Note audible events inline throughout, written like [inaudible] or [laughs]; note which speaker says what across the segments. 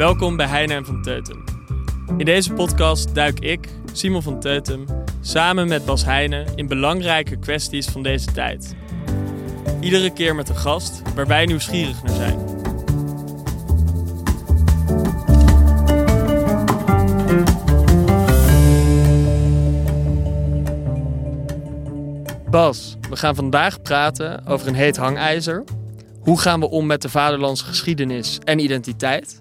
Speaker 1: Welkom bij Heine van Teutem. In deze podcast duik ik, Simon van Teutem, samen met Bas Heijnen in belangrijke kwesties van deze tijd. Iedere keer met een gast waar wij nieuwsgierig naar zijn. Bas, we gaan vandaag praten over een heet hangijzer. Hoe gaan we om met de vaderlandse geschiedenis en identiteit?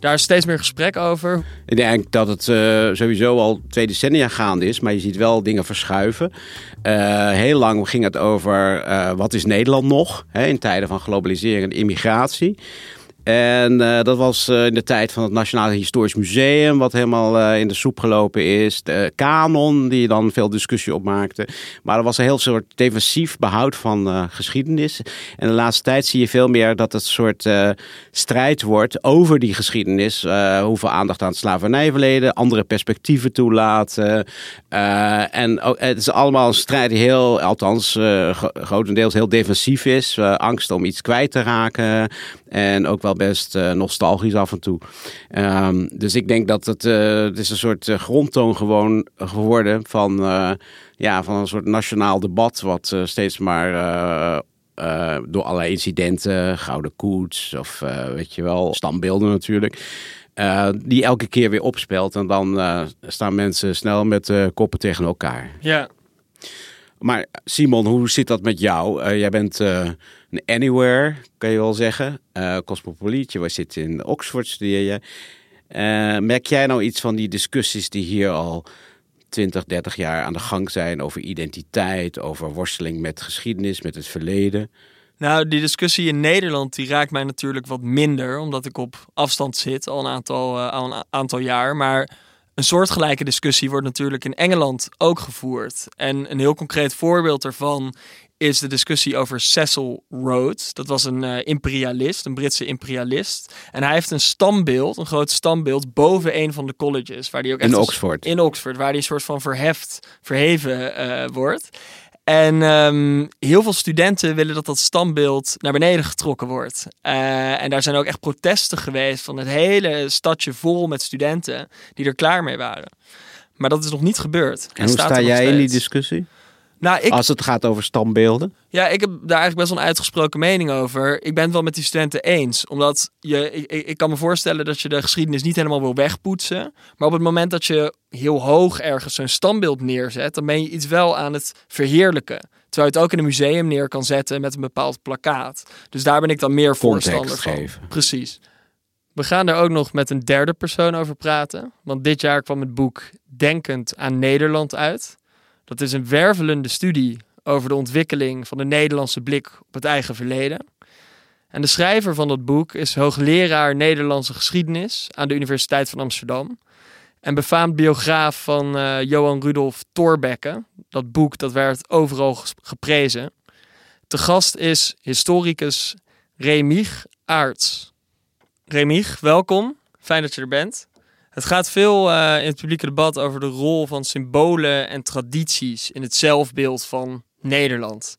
Speaker 1: Daar is steeds meer gesprek over.
Speaker 2: Ik denk dat het uh, sowieso al twee decennia gaande is, maar je ziet wel dingen verschuiven. Uh, heel lang ging het over uh, wat is Nederland nog hè, in tijden van globalisering en immigratie. En uh, dat was uh, in de tijd van het Nationale Historisch Museum, wat helemaal uh, in de soep gelopen is. De kanon, die dan veel discussie opmaakte. Maar er was een heel soort defensief behoud van geschiedenis. En de laatste tijd zie je veel meer dat het soort strijd wordt over die geschiedenis. hoeveel aandacht aan het slavernijverleden, andere perspectieven toelaten. en het is allemaal een strijd die heel, althans grotendeels heel defensief is. angst om iets kwijt te raken. En ook wel best uh, nostalgisch af en toe. Um, dus ik denk dat het, uh, het is een soort uh, grondtoon gewoon geworden van, ja, van een soort nationaal debat. Wat steeds maar door allerlei incidenten, gouden koets of weet je wel, standbeelden natuurlijk. die elke keer weer opspeelt. En dan staan mensen snel met koppen tegen elkaar.
Speaker 1: Ja.
Speaker 2: Maar Simon, hoe zit dat met jou? jij bent anywhere, kan je wel zeggen. Uh, cosmopoliet, je zit in Oxford, studeer je. Uh, merk jij nou iets van die discussies die hier al 20, 30 jaar aan de gang zijn over identiteit, over worsteling met geschiedenis, met het verleden?
Speaker 1: Nou, die discussie in Nederland die raakt mij natuurlijk wat minder, omdat ik op afstand zit al een aantal, uh, al een aantal jaar. Maar een soortgelijke discussie wordt natuurlijk in Engeland ook gevoerd. En een heel concreet voorbeeld daarvan is de discussie over Cecil Rhodes. Dat was een uh, imperialist, een Britse imperialist. En hij heeft een stambeeld, een groot stambeeld, boven een van de colleges. Waar die ook
Speaker 2: echt in Oxford.
Speaker 1: In Oxford, waar die een soort van verheft, verheven uh, wordt. En um, heel veel studenten willen dat dat standbeeld naar beneden getrokken wordt. Uh, en daar zijn ook echt protesten geweest van het hele stadje vol met studenten die er klaar mee waren. Maar dat is nog niet gebeurd.
Speaker 2: En, en hoe sta jij in die discussie?
Speaker 1: Nou, ik,
Speaker 2: Als het gaat over standbeelden?
Speaker 1: Ja, ik heb daar eigenlijk best wel een uitgesproken mening over. Ik ben het wel met die studenten eens. Omdat je, ik, ik kan me voorstellen dat je de geschiedenis niet helemaal wil wegpoetsen. Maar op het moment dat je heel hoog ergens zo'n standbeeld neerzet, dan ben je iets wel aan het verheerlijken. Terwijl je het ook in een museum neer kan zetten met een bepaald plakkaat. Dus daar ben ik dan meer voorstander van.
Speaker 2: Geven.
Speaker 1: Precies. We gaan er ook nog met een derde persoon over praten. Want dit jaar kwam het boek Denkend aan Nederland uit. Dat is een wervelende studie over de ontwikkeling van de Nederlandse blik op het eigen verleden. En de schrijver van dat boek is hoogleraar Nederlandse geschiedenis aan de Universiteit van Amsterdam. En befaamd biograaf van uh, Johan Rudolf Thorbecke. Dat boek dat werd overal geprezen. Te gast is historicus Remig Aarts. Remig, welkom. Fijn dat je er bent. Het gaat veel uh, in het publieke debat over de rol van symbolen en tradities in het zelfbeeld van Nederland.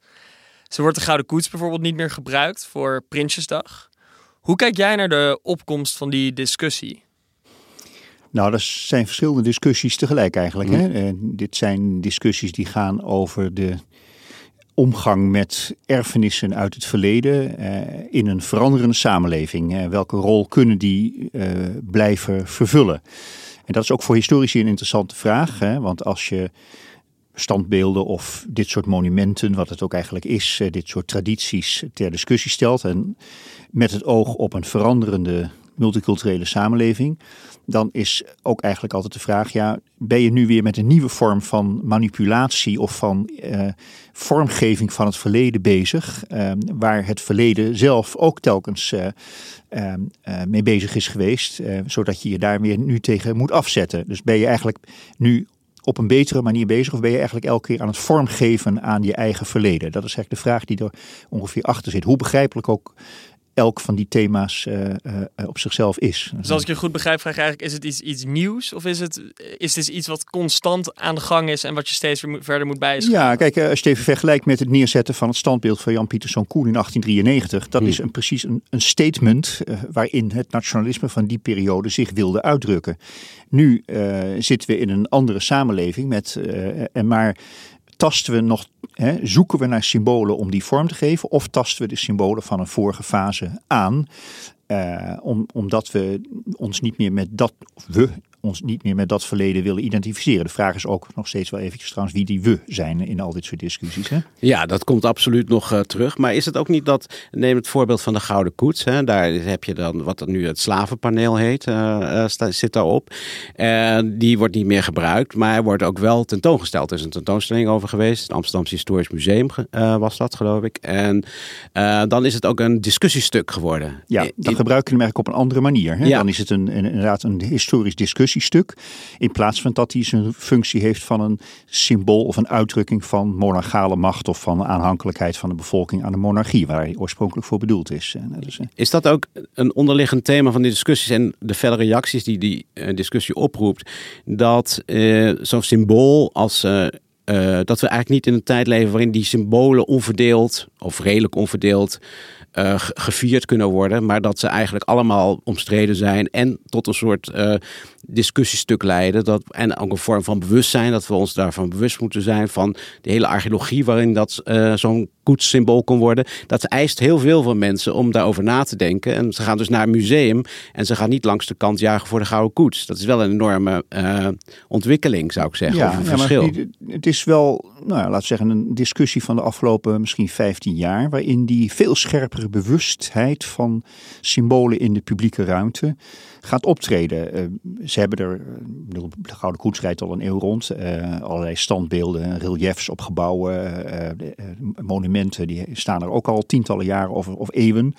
Speaker 1: Zo wordt de Gouden Koets bijvoorbeeld niet meer gebruikt voor Prinsjesdag. Hoe kijk jij naar de opkomst van die discussie?
Speaker 3: Nou, dat zijn verschillende discussies tegelijk eigenlijk. Hè? Uh, dit zijn discussies die gaan over de omgang met erfenissen uit het verleden uh, in een veranderende samenleving. Welke rol kunnen die uh, blijven vervullen? En dat is ook voor historici een interessante vraag. Hè? Want als je standbeelden of dit soort monumenten, wat het ook eigenlijk is, dit soort tradities ter discussie stelt en met het oog op een veranderende multiculturele samenleving, dan is ook eigenlijk altijd de vraag: ja, ben je nu weer met een nieuwe vorm van manipulatie of van uh, vormgeving van het verleden bezig, uh, waar het verleden zelf ook telkens uh, mee bezig is geweest, zodat je je daar weer nu tegen moet afzetten. Dus ben je eigenlijk nu op een betere manier bezig? Of ben je eigenlijk elke keer aan het vormgeven aan je eigen verleden? Dat is eigenlijk de vraag die er ongeveer achter zit. Hoe begrijpelijk ook elk van die thema's uh, uh, op zichzelf is.
Speaker 1: Dus als ik je goed begrijp, vraag je eigenlijk: is het iets, iets nieuws? Of is het is dit iets wat constant aan de gang is en wat je steeds weer verder moet bijschaven?
Speaker 3: Ja, kijk, als je het even vergelijkt met het neerzetten van het standbeeld van Jan Pieterszoon Koen in 1893, dat is een, precies een, een statement uh, waarin het nationalisme van die periode zich wilde uitdrukken. Nu zitten we in een andere samenleving met, en maar tasten we nog, hè, zoeken we naar symbolen om die vorm te geven, of tasten we de symbolen van een vorige fase aan, uh, om, omdat we ons niet meer met dat, we ons niet meer met dat verleden willen identificeren. De vraag is ook nog steeds wel eventjes trouwens wie die we zijn in al dit soort discussies. Hè?
Speaker 2: Ja, dat komt absoluut nog uh, terug. Maar is het ook niet dat, neem het voorbeeld van de Gouden Koets. Hè, daar heb je dan wat nu het slavenpaneel heet, uh, zit daarop. die wordt niet meer gebruikt, maar wordt ook wel tentoongesteld. Er is een tentoonstelling over geweest. Het Amsterdamse Historisch Museum was dat, geloof ik. En dan is het ook een discussiestuk geworden.
Speaker 3: Ja, dan gebruiken we hem eigenlijk op een andere manier. Hè? Ja. Dan is het een, een, inderdaad een historisch discussie stuk In plaats van dat hij zijn functie heeft van een symbool of een uitdrukking van monarchale macht of van aanhankelijkheid van de bevolking aan de monarchie, waar hij oorspronkelijk voor bedoeld is.
Speaker 2: Dus, is dat ook een onderliggend thema van die discussies en de felle reacties die die uh, discussie oproept? Dat uh, zo'n symbool als. Dat we eigenlijk niet in een tijd leven waarin die symbolen onverdeeld of redelijk onverdeeld uh, gevierd kunnen worden, maar dat ze eigenlijk allemaal omstreden zijn en tot een soort uh, discussiestuk leiden. Dat, en ook een vorm van bewustzijn, dat we ons daarvan bewust moeten zijn van de hele archeologie waarin dat uh, zo'n koetssymbool kon worden. Dat eist heel veel van mensen om daarover na te denken. En ze gaan dus naar een museum en ze gaan niet langs de kant jagen voor de gouden koets. Dat is wel een enorme ontwikkeling, zou ik zeggen. Ja, of een ja, verschil.
Speaker 3: Maar het is wel, nou we zeggen, een discussie van de afgelopen misschien 15 jaar, waarin die veel bewustheid van symbolen in de publieke ruimte gaat optreden. Uh, ze hebben er, bedoel, de Gouden Koets rijdt al een eeuw rond. Uh, allerlei standbeelden, reliefs op gebouwen, monumenten, die staan er ook al tientallen jaren of, of eeuwen.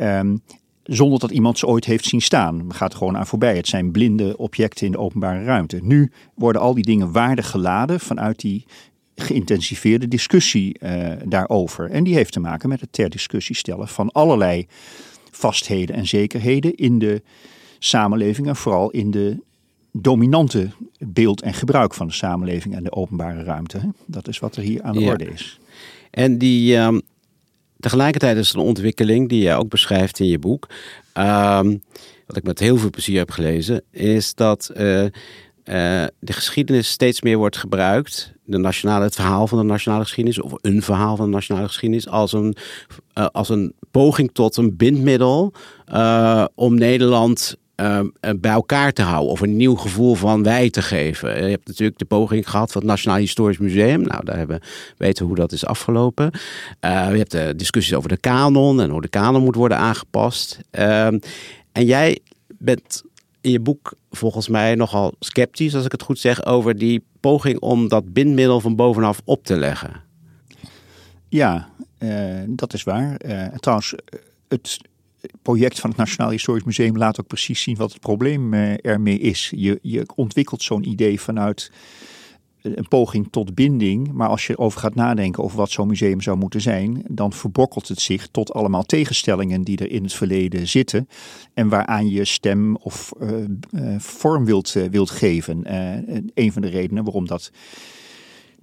Speaker 3: Um, zonder dat iemand ze ooit heeft zien staan. Gaat er gewoon aan voorbij. Het zijn blinde objecten in de openbare ruimte. Nu worden al die dingen waardig geladen vanuit die geïntensiveerde discussie uh, daarover. En die heeft te maken met het ter discussie stellen van allerlei vastheden en zekerheden in de samenleving en vooral in de dominante beeld en gebruik van de samenleving en de openbare ruimte. Dat is wat er hier aan de orde is.
Speaker 2: En die, um, tegelijkertijd is het een ontwikkeling die je ook beschrijft in je boek. Um, wat ik met heel veel plezier heb gelezen, is dat uh, de geschiedenis steeds meer wordt gebruikt. De nationale, het verhaal van de nationale geschiedenis, of een verhaal van de nationale geschiedenis, als een, uh, als een poging tot een bindmiddel om Nederland eh, bij elkaar te houden of een nieuw gevoel van wij te geven. Je hebt natuurlijk de poging gehad van het Nationaal Historisch Museum. Nou, daar hebben, weten hoe dat is afgelopen. Uh, je hebt de discussies over de kanon en hoe de kanon moet worden aangepast. Ehm, en jij bent in je boek volgens mij nogal sceptisch, als ik het goed zeg, over die poging om dat bindmiddel van bovenaf op te leggen.
Speaker 3: Ja, uh, dat is waar. Uh, trouwens, het, project van het Nationaal Historisch Museum laat ook precies zien wat het probleem ermee is. Je, je ontwikkelt zo'n idee vanuit een poging tot binding. Maar als je erover gaat nadenken over wat zo'n museum zou moeten zijn, dan verbrokkelt het zich tot allemaal tegenstellingen die er in het verleden zitten. En waaraan je stem of uh, uh, vorm wilt, wilt geven. een van de redenen waarom dat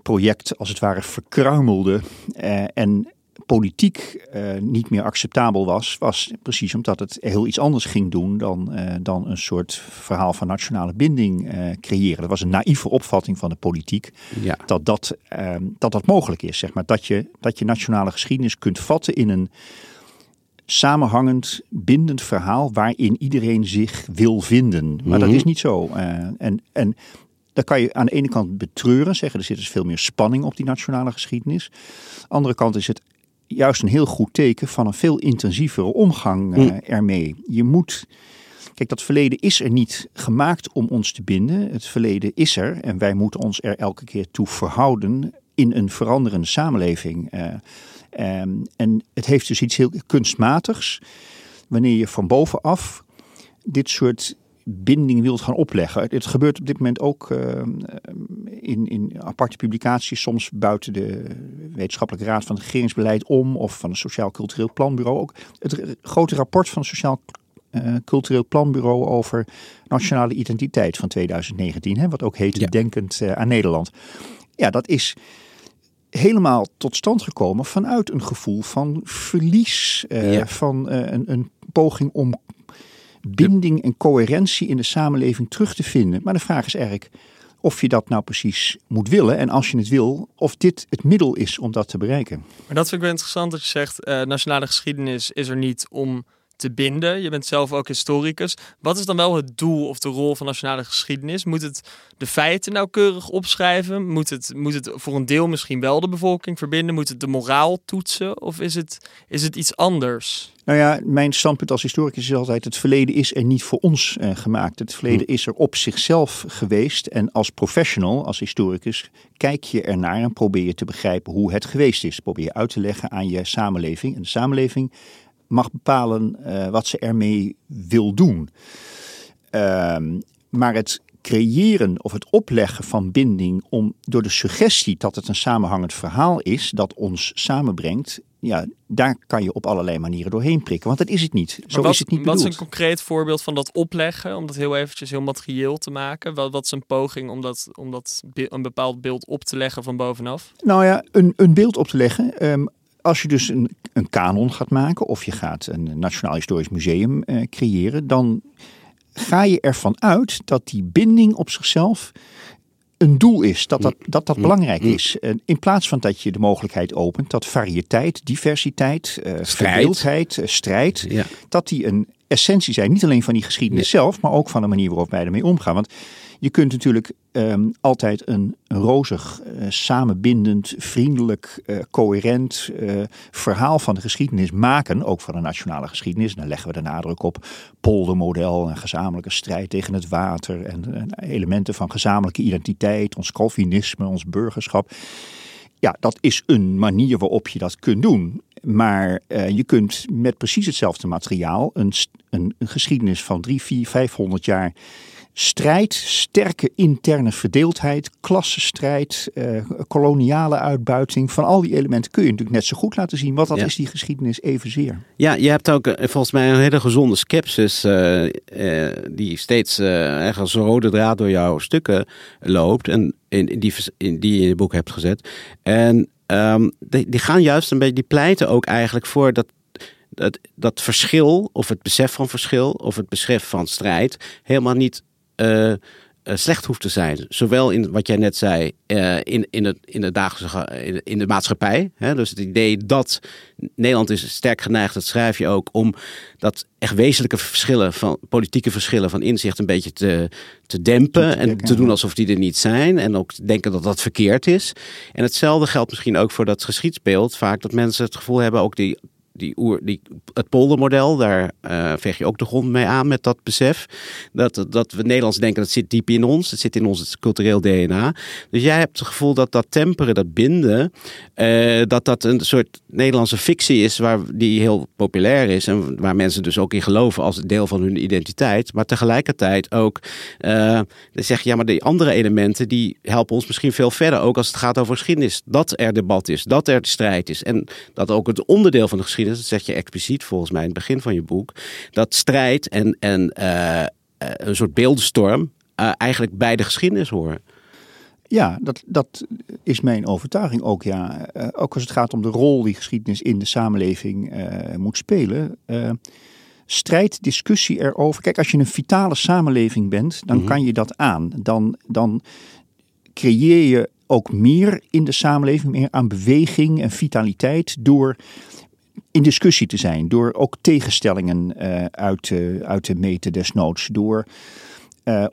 Speaker 3: project als het ware verkruimelde en politiek uh, niet meer acceptabel was, was precies omdat het heel iets anders ging doen dan, uh, dan een soort verhaal van nationale binding uh, creëren. Dat was een naïeve opvatting van de politiek ja. dat, dat, ehm, dat dat mogelijk is. Zeg maar. dat, je, dat je nationale geschiedenis kunt vatten in een samenhangend, bindend verhaal waarin iedereen zich wil vinden. Maar dat mhm. is niet zo. en, en dat kan je aan de ene kant betreuren, zeggen er zit dus veel meer spanning op die nationale geschiedenis. Aan de andere kant is het juist een heel goed teken van een veel intensievere omgang uh, ermee. Je moet Kijk, dat verleden is er niet gemaakt om ons te binden. Het verleden is er en wij moeten ons er elke keer toe verhouden in een veranderende samenleving. Uh, um, en het heeft dus iets heel kunstmatigs wanneer je van bovenaf dit soort binding wilt gaan opleggen. Het gebeurt op dit moment ook uh, in, in aparte publicaties, soms buiten de wetenschappelijke raad van het regeringsbeleid om of van het Sociaal Cultureel Planbureau. Ook het grote rapport van het Sociaal uh, Cultureel Planbureau over nationale identiteit van 2019, hè, wat ook heet ja. Denkend uh, aan Nederland. Ja, dat is helemaal tot stand gekomen vanuit een gevoel van verlies, uh, ja. van een, een poging om binding en coherentie in de samenleving terug te vinden. Maar de vraag is eigenlijk of je dat nou precies moet willen. En als je het wil, of dit het middel is om dat te bereiken.
Speaker 1: Maar dat vind ik wel interessant dat je zegt, uh, nationale geschiedenis is er niet om te binden. Je bent zelf ook historicus. Wat is dan wel het doel of de rol van nationale geschiedenis? Moet het de feiten nauwkeurig opschrijven? Moet het, moet het voor een deel misschien wel de bevolking verbinden? Moet het de moraal toetsen? Of is het, is het iets anders?
Speaker 3: Nou ja, mijn standpunt als historicus is altijd: het verleden is er niet voor ons uh, gemaakt. Het verleden hm. is er op zichzelf geweest. En als professional, als historicus, kijk je ernaar en probeer je te begrijpen hoe het geweest is. Probeer je uit te leggen aan je samenleving. En de samenleving mag bepalen uh, wat ze ermee wil doen. Uh, maar het creëren of het opleggen van binding om door de suggestie dat het een samenhangend verhaal is dat ons samenbrengt, ja, daar kan je op allerlei manieren doorheen prikken. Want dat is het niet. Zo
Speaker 1: wat,
Speaker 3: is het niet
Speaker 1: Wat
Speaker 3: bedoeld.
Speaker 1: is een concreet voorbeeld van dat opleggen, om dat heel eventjes heel materieel te maken? Wat, wat is een poging om dat, om dat een bepaald beeld op te leggen van bovenaf?
Speaker 3: Nou ja, een, een beeld op te leggen. Um, als je dus een, een kanon gaat maken of je gaat een Nationaal Historisch Museum uh, creëren, dan ga je ervan uit dat die binding op zichzelf een doel is, dat dat, dat, dat belangrijk is. In plaats van dat je de mogelijkheid opent dat variëteit, diversiteit, uh, verdeeldheid, uh, strijd, ja. dat die een essentie zijn. Niet alleen van die geschiedenis nee. zelf, maar ook van de manier waarop wij ermee omgaan. Want je kunt natuurlijk um, altijd een, rozig, uh, samenbindend, vriendelijk, uh, coherent uh, verhaal van de geschiedenis maken. Ook van de nationale geschiedenis. Dan leggen we de nadruk op poldermodel, een gezamenlijke strijd tegen het water. En, en elementen van gezamenlijke identiteit, ons Calvinisme, ons burgerschap. Ja, dat is een manier waarop je dat kunt doen. Maar je kunt met precies hetzelfde materiaal een, een, een geschiedenis van drie, vier, vijfhonderd jaar strijd, sterke interne verdeeldheid, klassenstrijd, uh, koloniale uitbuiting. Van al die elementen kun je natuurlijk net zo goed laten zien. Wat dat ja. is die geschiedenis evenzeer.
Speaker 2: Ja, je hebt ook uh, volgens mij een hele gezonde scepsis uh, die steeds als een rode draad door jouw stukken loopt. En in, in die, in, die je in het boek hebt gezet. En um, die, die gaan juist een beetje, die pleiten ook eigenlijk voor dat dat, dat verschil, of het besef van verschil, of het besef van strijd, helemaal niet uh, slecht hoeft te zijn. Zowel in wat jij net zei, uh, in, in, het, in, de dagelijkse, in, in de maatschappij. Hè? Dus het idee dat Nederland is sterk geneigd, dat schrijf je ook, om dat echt wezenlijke verschillen van politieke verschillen van inzicht een beetje te, te dempen. En te doen alsof die er niet zijn. En ook te denken dat dat verkeerd is. En hetzelfde geldt misschien ook voor dat geschiedsbeeld. Vaak dat mensen het gevoel hebben, ook die die die, het poldermodel, daar uh, veeg je ook de grond mee aan met dat besef. Dat, dat we Nederlands denken, dat zit diep in ons. Het zit in ons cultureel DNA. Dus jij hebt het gevoel dat dat temperen, dat binden, uh, dat dat een soort Nederlandse fictie is waar, die heel populair is. En waar mensen dus ook in geloven als deel van hun identiteit. Maar tegelijkertijd ook uh, zeg je, ja, maar die andere elementen die helpen ons misschien veel verder. Ook als het gaat over geschiedenis. Dat er debat is, dat er strijd is. En dat ook het onderdeel van de geschiedenis dat zeg je expliciet volgens mij in het begin van je boek, dat strijd en, en uh, een soort beeldenstorm uh, eigenlijk bij de geschiedenis horen.
Speaker 3: Ja, dat, dat is mijn overtuiging ook. Ja. Uh, ook als het gaat om de rol die geschiedenis in de samenleving moet spelen. strijd, discussie erover. Kijk, als je een vitale samenleving bent, dan mm -hmm. kan je dat aan. Dan, dan creëer je ook meer in de samenleving, meer aan beweging en vitaliteit door in discussie te zijn. Door ook tegenstellingen uh, uit, uh, uit te meten desnoods. Door uh,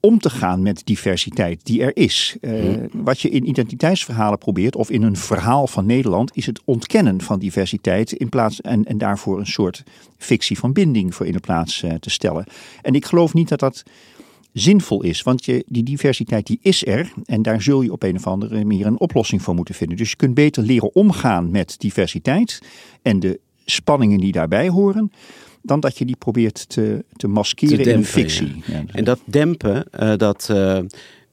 Speaker 3: om te gaan met diversiteit die er is. Uh, Wat je in identiteitsverhalen probeert, of in een verhaal van Nederland, is het ontkennen van diversiteit in plaats en, en daarvoor een soort fictie van binding voor in de plaats te stellen. En ik geloof niet dat dat zinvol is, want je, die diversiteit die is er en daar zul je op een of andere manier een oplossing voor moeten vinden. Dus je kunt beter leren omgaan met diversiteit en de spanningen die daarbij horen dan dat je die probeert te, te maskeren te dempen, in fictie.
Speaker 2: Ja. en dat dempen, uh, dat, uh,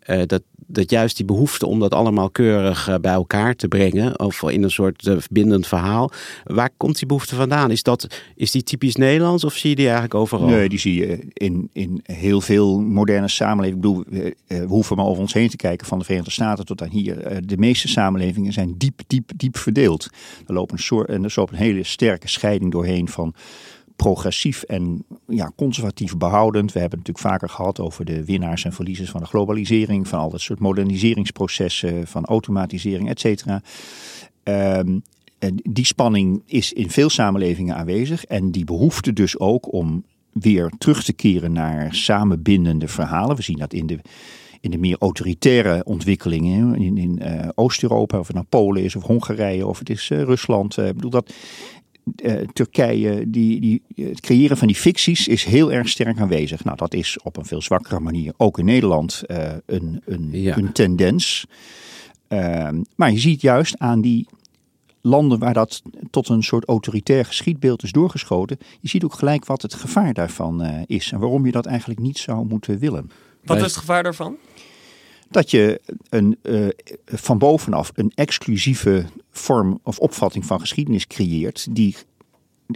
Speaker 2: uh, dat, dat juist die behoefte om dat allemaal keurig bij elkaar te brengen, of in een soort verbindend verhaal, waar komt die behoefte vandaan? Is, dat, is die typisch Nederlands of zie je die eigenlijk overal?
Speaker 3: Nee, die zie je in, in heel veel moderne samenlevingen. Ik bedoel, we hoeven maar over ons heen te kijken, van de Verenigde Staten tot aan hier. De meeste samenlevingen zijn diep, diep, diep verdeeld. Er loopt een, soort, en er loopt een hele sterke scheiding doorheen van progressief en ja, conservatief behoudend. We hebben het natuurlijk vaker gehad over de winnaars en verliezers van de globalisering, van al dat soort moderniseringsprocessen, van automatisering, et cetera. Um, die spanning is in veel samenlevingen aanwezig en die behoefte dus ook om weer terug te keren naar samenbindende verhalen. We zien dat in de, in de meer autoritaire ontwikkelingen in, in uh, Oost-Europa, of het nou Polen is of Hongarije of het is uh, Rusland. Uh, ik bedoel dat uh, Turkije, die, die, het creëren van die ficties is heel erg sterk aanwezig. Nou, dat is op een veel zwakkere manier ook in Nederland uh, een, een, ja. een, tendens. Uh, maar je ziet juist aan die landen waar dat tot een soort autoritair geschiedbeeld is doorgeschoten, je ziet ook gelijk wat het gevaar daarvan is en waarom je dat eigenlijk niet zou moeten willen.
Speaker 1: Wat is het gevaar daarvan?
Speaker 3: Dat je een, uh, van bovenaf een exclusieve vorm of opvatting van geschiedenis creëert die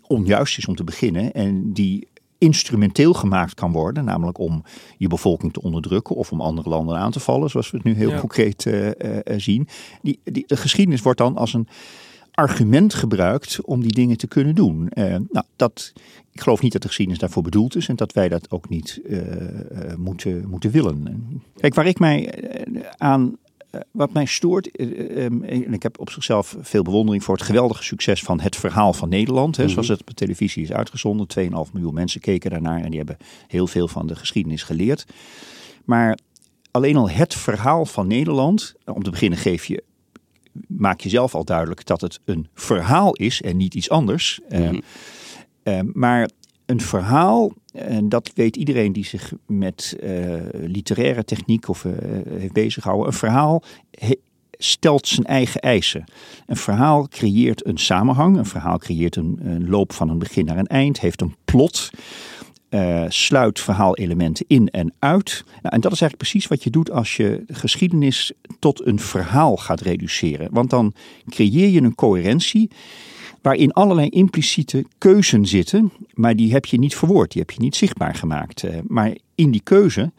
Speaker 3: onjuist is om te beginnen en die instrumenteel gemaakt kan worden, namelijk om je bevolking te onderdrukken of om andere landen aan te vallen, zoals we het nu heel ja. concreet uh, uh, zien. Die, die, de geschiedenis wordt dan als een argument gebruikt om die dingen te kunnen doen. Uh, nou, dat, ik geloof niet dat de geschiedenis daarvoor bedoeld is en dat wij dat ook niet uh, uh, moeten, moeten willen. Kijk, waar ik mij aan, wat mij stoort, um, en ik heb op zichzelf veel bewondering voor het geweldige succes van het verhaal van Nederland, hè, zoals het op de televisie is uitgezonden. 2,5 miljoen mensen keken daarnaar en die hebben heel veel van de geschiedenis geleerd. Maar alleen al het verhaal van Nederland, om te beginnen geef je maak je zelf al duidelijk dat het een verhaal is en niet iets anders. Mm -hmm. uh, uh, maar een verhaal, en dat weet iedereen die zich met uh, literaire techniek of heeft bezighouden, een verhaal stelt zijn eigen eisen. Een verhaal creëert een samenhang, een verhaal creëert een, een loop van een begin naar een eind, heeft een plot uh, sluit verhaalelementen in en uit. Nou, en dat is eigenlijk precies wat je doet als je geschiedenis tot een verhaal gaat reduceren. Want dan creëer je een coherentie waarin allerlei impliciete keuzen zitten, maar die heb je niet verwoord, die heb je niet zichtbaar gemaakt. Uh, maar in die keuze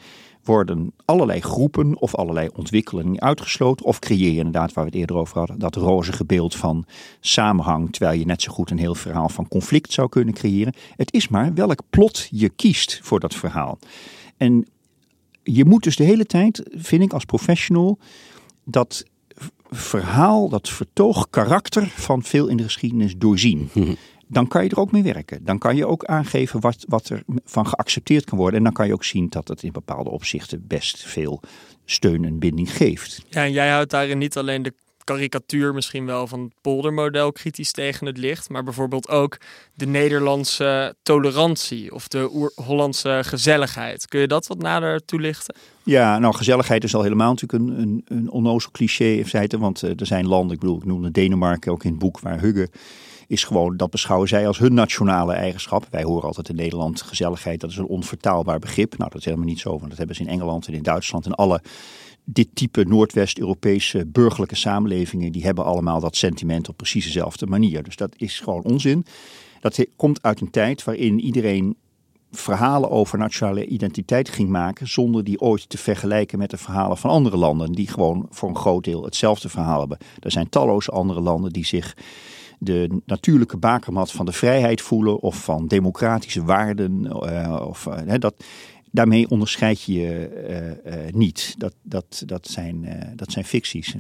Speaker 3: worden allerlei groepen of allerlei ontwikkelingen uitgesloten. Of creëer je inderdaad, waar we het eerder over hadden, dat rozige beeld van samenhang. Terwijl je net zo goed een heel verhaal van conflict zou kunnen creëren. Het is maar welk plot je kiest voor dat verhaal. En je moet dus de hele tijd, vind ik als professional, dat verhaal, dat vertoog karakter van veel in de geschiedenis doorzien. Dan kan je er ook mee werken. Dan kan je ook aangeven wat, wat er van geaccepteerd kan worden. En dan kan je ook zien dat het in bepaalde opzichten best veel steun en binding geeft.
Speaker 1: Ja, en jij houdt daarin niet alleen de karikatuur misschien wel van het poldermodel kritisch tegen het licht, maar bijvoorbeeld ook de Nederlandse tolerantie of de Hollandse gezelligheid. Kun je dat wat nader toelichten?
Speaker 3: Ja, nou gezelligheid is al helemaal natuurlijk een, een, een onnozel cliché want uh, er zijn landen, ik bedoel, ik noemde Denemarken ook in het boek waar Hugge is gewoon, dat beschouwen zij als hun nationale eigenschap. Wij horen altijd in Nederland gezelligheid, dat is een onvertaalbaar begrip. Nou, dat is helemaal niet zo, want dat hebben ze in Engeland en in Duitsland en alle dit type Noordwest-Europese burgerlijke samenlevingen, die hebben allemaal dat sentiment op precies dezelfde manier. Dus dat is gewoon onzin. Dat komt uit een tijd waarin iedereen verhalen over nationale identiteit ging maken, zonder die ooit te vergelijken met de verhalen van andere landen, die gewoon voor een groot deel hetzelfde verhaal hebben. Er zijn talloze andere landen die zich de natuurlijke bakermat van de vrijheid voelen of van democratische waarden. Uh, of, uh, dat, daarmee onderscheid je je uh, niet. Dat, dat, dat, zijn, dat zijn ficties.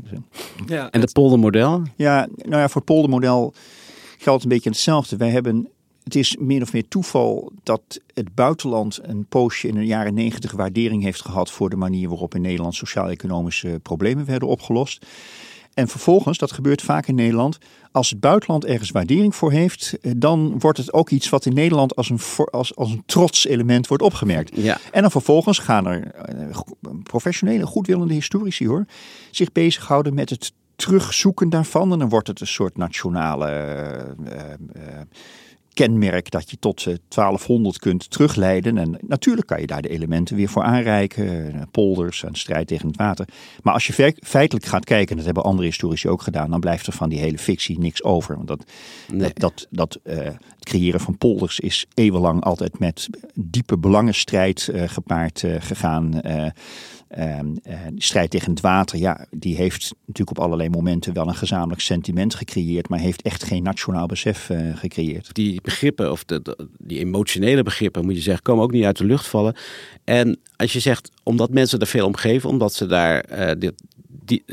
Speaker 2: Ja, en het poldermodel?
Speaker 3: Ja, nou ja, voor het poldermodel geldt een beetje hetzelfde. Wij hebben het is meer of meer toeval dat het buitenland een poosje in de jaren negentig waardering heeft gehad voor de manier waarop in Nederland sociaal-economische problemen werden opgelost. En vervolgens, dat gebeurt vaak in Nederland, als het buitenland ergens waardering voor heeft, eh, dan wordt het ook iets wat in Nederland als een, als, als een trots element wordt opgemerkt.
Speaker 2: Ja.
Speaker 3: En dan vervolgens gaan er eh, professionele, goedwillende historici hoor, zich bezighouden met het terugzoeken daarvan. En dan wordt het een soort nationale uh, kenmerk dat je tot 1200 kunt terugleiden. En natuurlijk kan je daar de elementen weer voor aanreiken. Polders en strijd tegen het water. Maar als je feitelijk gaat kijken, en dat hebben andere historici ook gedaan, dan blijft er van die hele fictie niks over. Want dat, dat, dat, dat het creëren van polders is eeuwenlang altijd met diepe belangenstrijd gepaard gegaan. Ehm, uh, de strijd tegen het water, ja, die heeft natuurlijk op allerlei momenten wel een gezamenlijk sentiment gecreëerd, maar heeft echt geen nationaal besef gecreëerd.
Speaker 2: Die begrippen, of de, die emotionele begrippen, moet je zeggen, komen ook niet uit de lucht vallen. En als je zegt, omdat mensen er veel om geven, omdat ze daar dit,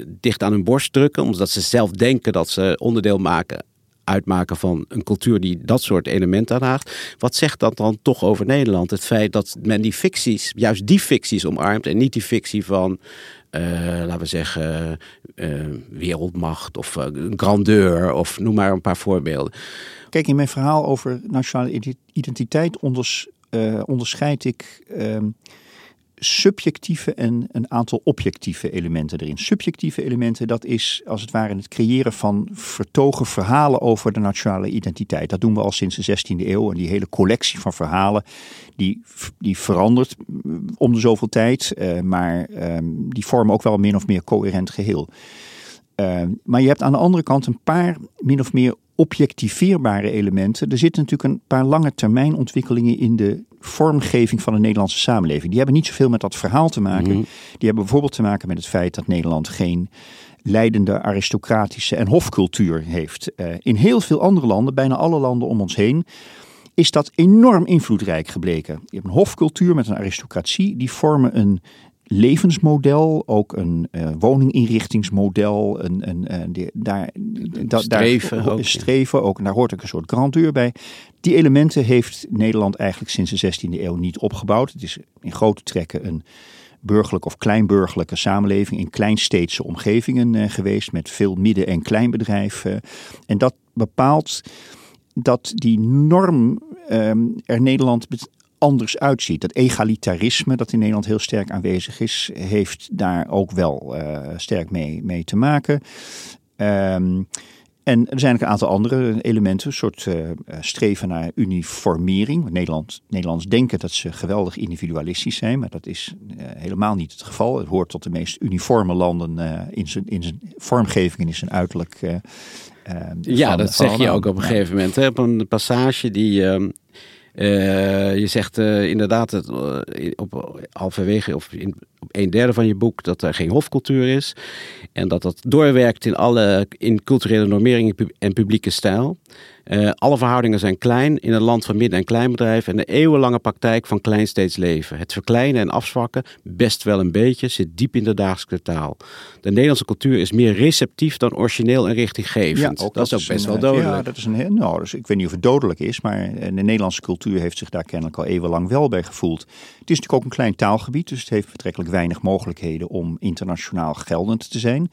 Speaker 2: dicht aan hun borst drukken, omdat ze zelf denken dat ze onderdeel maken uitmaken van een cultuur die dat soort elementen aanhaagt. Wat zegt dat dan toch over Nederland? Het feit dat men die ficties, juist die ficties omarmt en niet die fictie van, uh, laten we zeggen, uh, wereldmacht of uh, grandeur of noem maar een paar voorbeelden.
Speaker 3: Kijk, in mijn verhaal over nationale identiteit onders, onderscheid ik ehm, subjectieve en een aantal objectieve elementen erin. Subjectieve elementen, dat is als het ware het creëren van vertogen verhalen over de nationale identiteit. Dat doen we al sinds de 16e eeuw. En die hele collectie van verhalen, die, die verandert om de zoveel tijd. Uh, maar uh, die vormen ook wel een min of meer coherent geheel. Uh, maar je hebt aan de andere kant een paar min of meer objectiveerbare elementen. Er zitten natuurlijk een paar lange termijn ontwikkelingen in de vormgeving van de Nederlandse samenleving. Die hebben niet zoveel met dat verhaal te maken. Die hebben bijvoorbeeld te maken met het feit dat Nederland geen leidende aristocratische en hofcultuur heeft. Uh, in heel veel andere landen, bijna alle landen om ons heen, is dat enorm invloedrijk gebleken. Je hebt een hofcultuur met een aristocratie, die vormen een levensmodel, ook een uh, woninginrichtingsmodel, een, een, een die, daar,
Speaker 2: da, streven,
Speaker 3: daar, ook, streven ook. En daar hoort ook een soort grandeur bij. Die elementen heeft Nederland eigenlijk sinds de 16e eeuw niet opgebouwd. Het is in grote trekken een burgerlijk of kleinburgerlijke samenleving in kleinsteedse omgevingen uh, geweest met veel midden- en kleinbedrijf. Uh, en dat bepaalt dat die norm um, er Nederland anders uitziet. Dat egalitarisme dat in Nederland heel sterk aanwezig is, heeft daar ook wel uh, sterk mee, mee te maken. Um, en er zijn ook een aantal andere elementen, een soort uh, streven naar uniformering. Nederland, Nederlands denken dat ze geweldig individualistisch zijn, maar dat is uh, helemaal niet het geval. Het hoort tot de meest uniforme landen uh, in, zijn, in zijn vormgeving en in zijn uiterlijk.
Speaker 2: ja, dat zeg je ook op een gegeven moment. Hè? Op een passage die ehm, uh, je zegt uh, inderdaad het, uh, op halverwege of in, op een derde van je boek dat er geen hofcultuur is. En dat dat doorwerkt in alle in culturele normering en publieke stijl. Uh, alle verhoudingen zijn klein in een land van midden- en kleinbedrijven en de eeuwenlange praktijk van kleinsteeds leven. Het verkleinen en afzwakken, best wel een beetje, zit diep in de dagelijkse taal. De Nederlandse cultuur is meer receptief dan origineel en richtinggevend. Ja, ook dat, dat, is ook best
Speaker 3: een,
Speaker 2: wel dodelijk.
Speaker 3: Ja, dat is een, nou, dus ik weet niet of het dodelijk is, maar de Nederlandse cultuur heeft zich daar kennelijk al eeuwenlang wel bij gevoeld. Het is natuurlijk ook een klein taalgebied, dus het heeft betrekkelijk weinig mogelijkheden om internationaal geldend te zijn.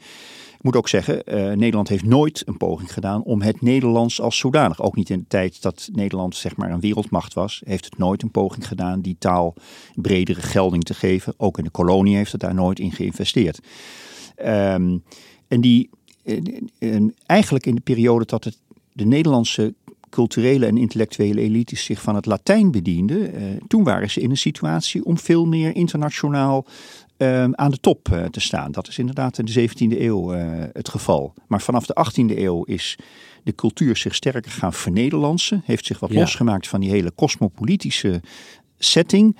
Speaker 3: Ik moet ook zeggen, uh, Nederland heeft nooit een poging gedaan om het Nederlands als zodanig. Ook niet in de tijd dat Nederland zeg maar een wereldmacht was, heeft het nooit een poging gedaan die taal bredere gelding te geven. Ook in de kolonie heeft het daar nooit in geïnvesteerd. Um, en die, uh, eigenlijk in de periode dat het de Nederlandse culturele en intellectuele elites zich van het Latijn bedienden, uh, toen waren ze in een situatie om veel meer internationaal aan de top uh, te staan. Dat is inderdaad in de 17e eeuw uh, het geval. Maar vanaf de 18e eeuw is de cultuur zich sterker gaan vernederlandsen. Heeft zich wat ja. losgemaakt van die hele cosmopolitische setting.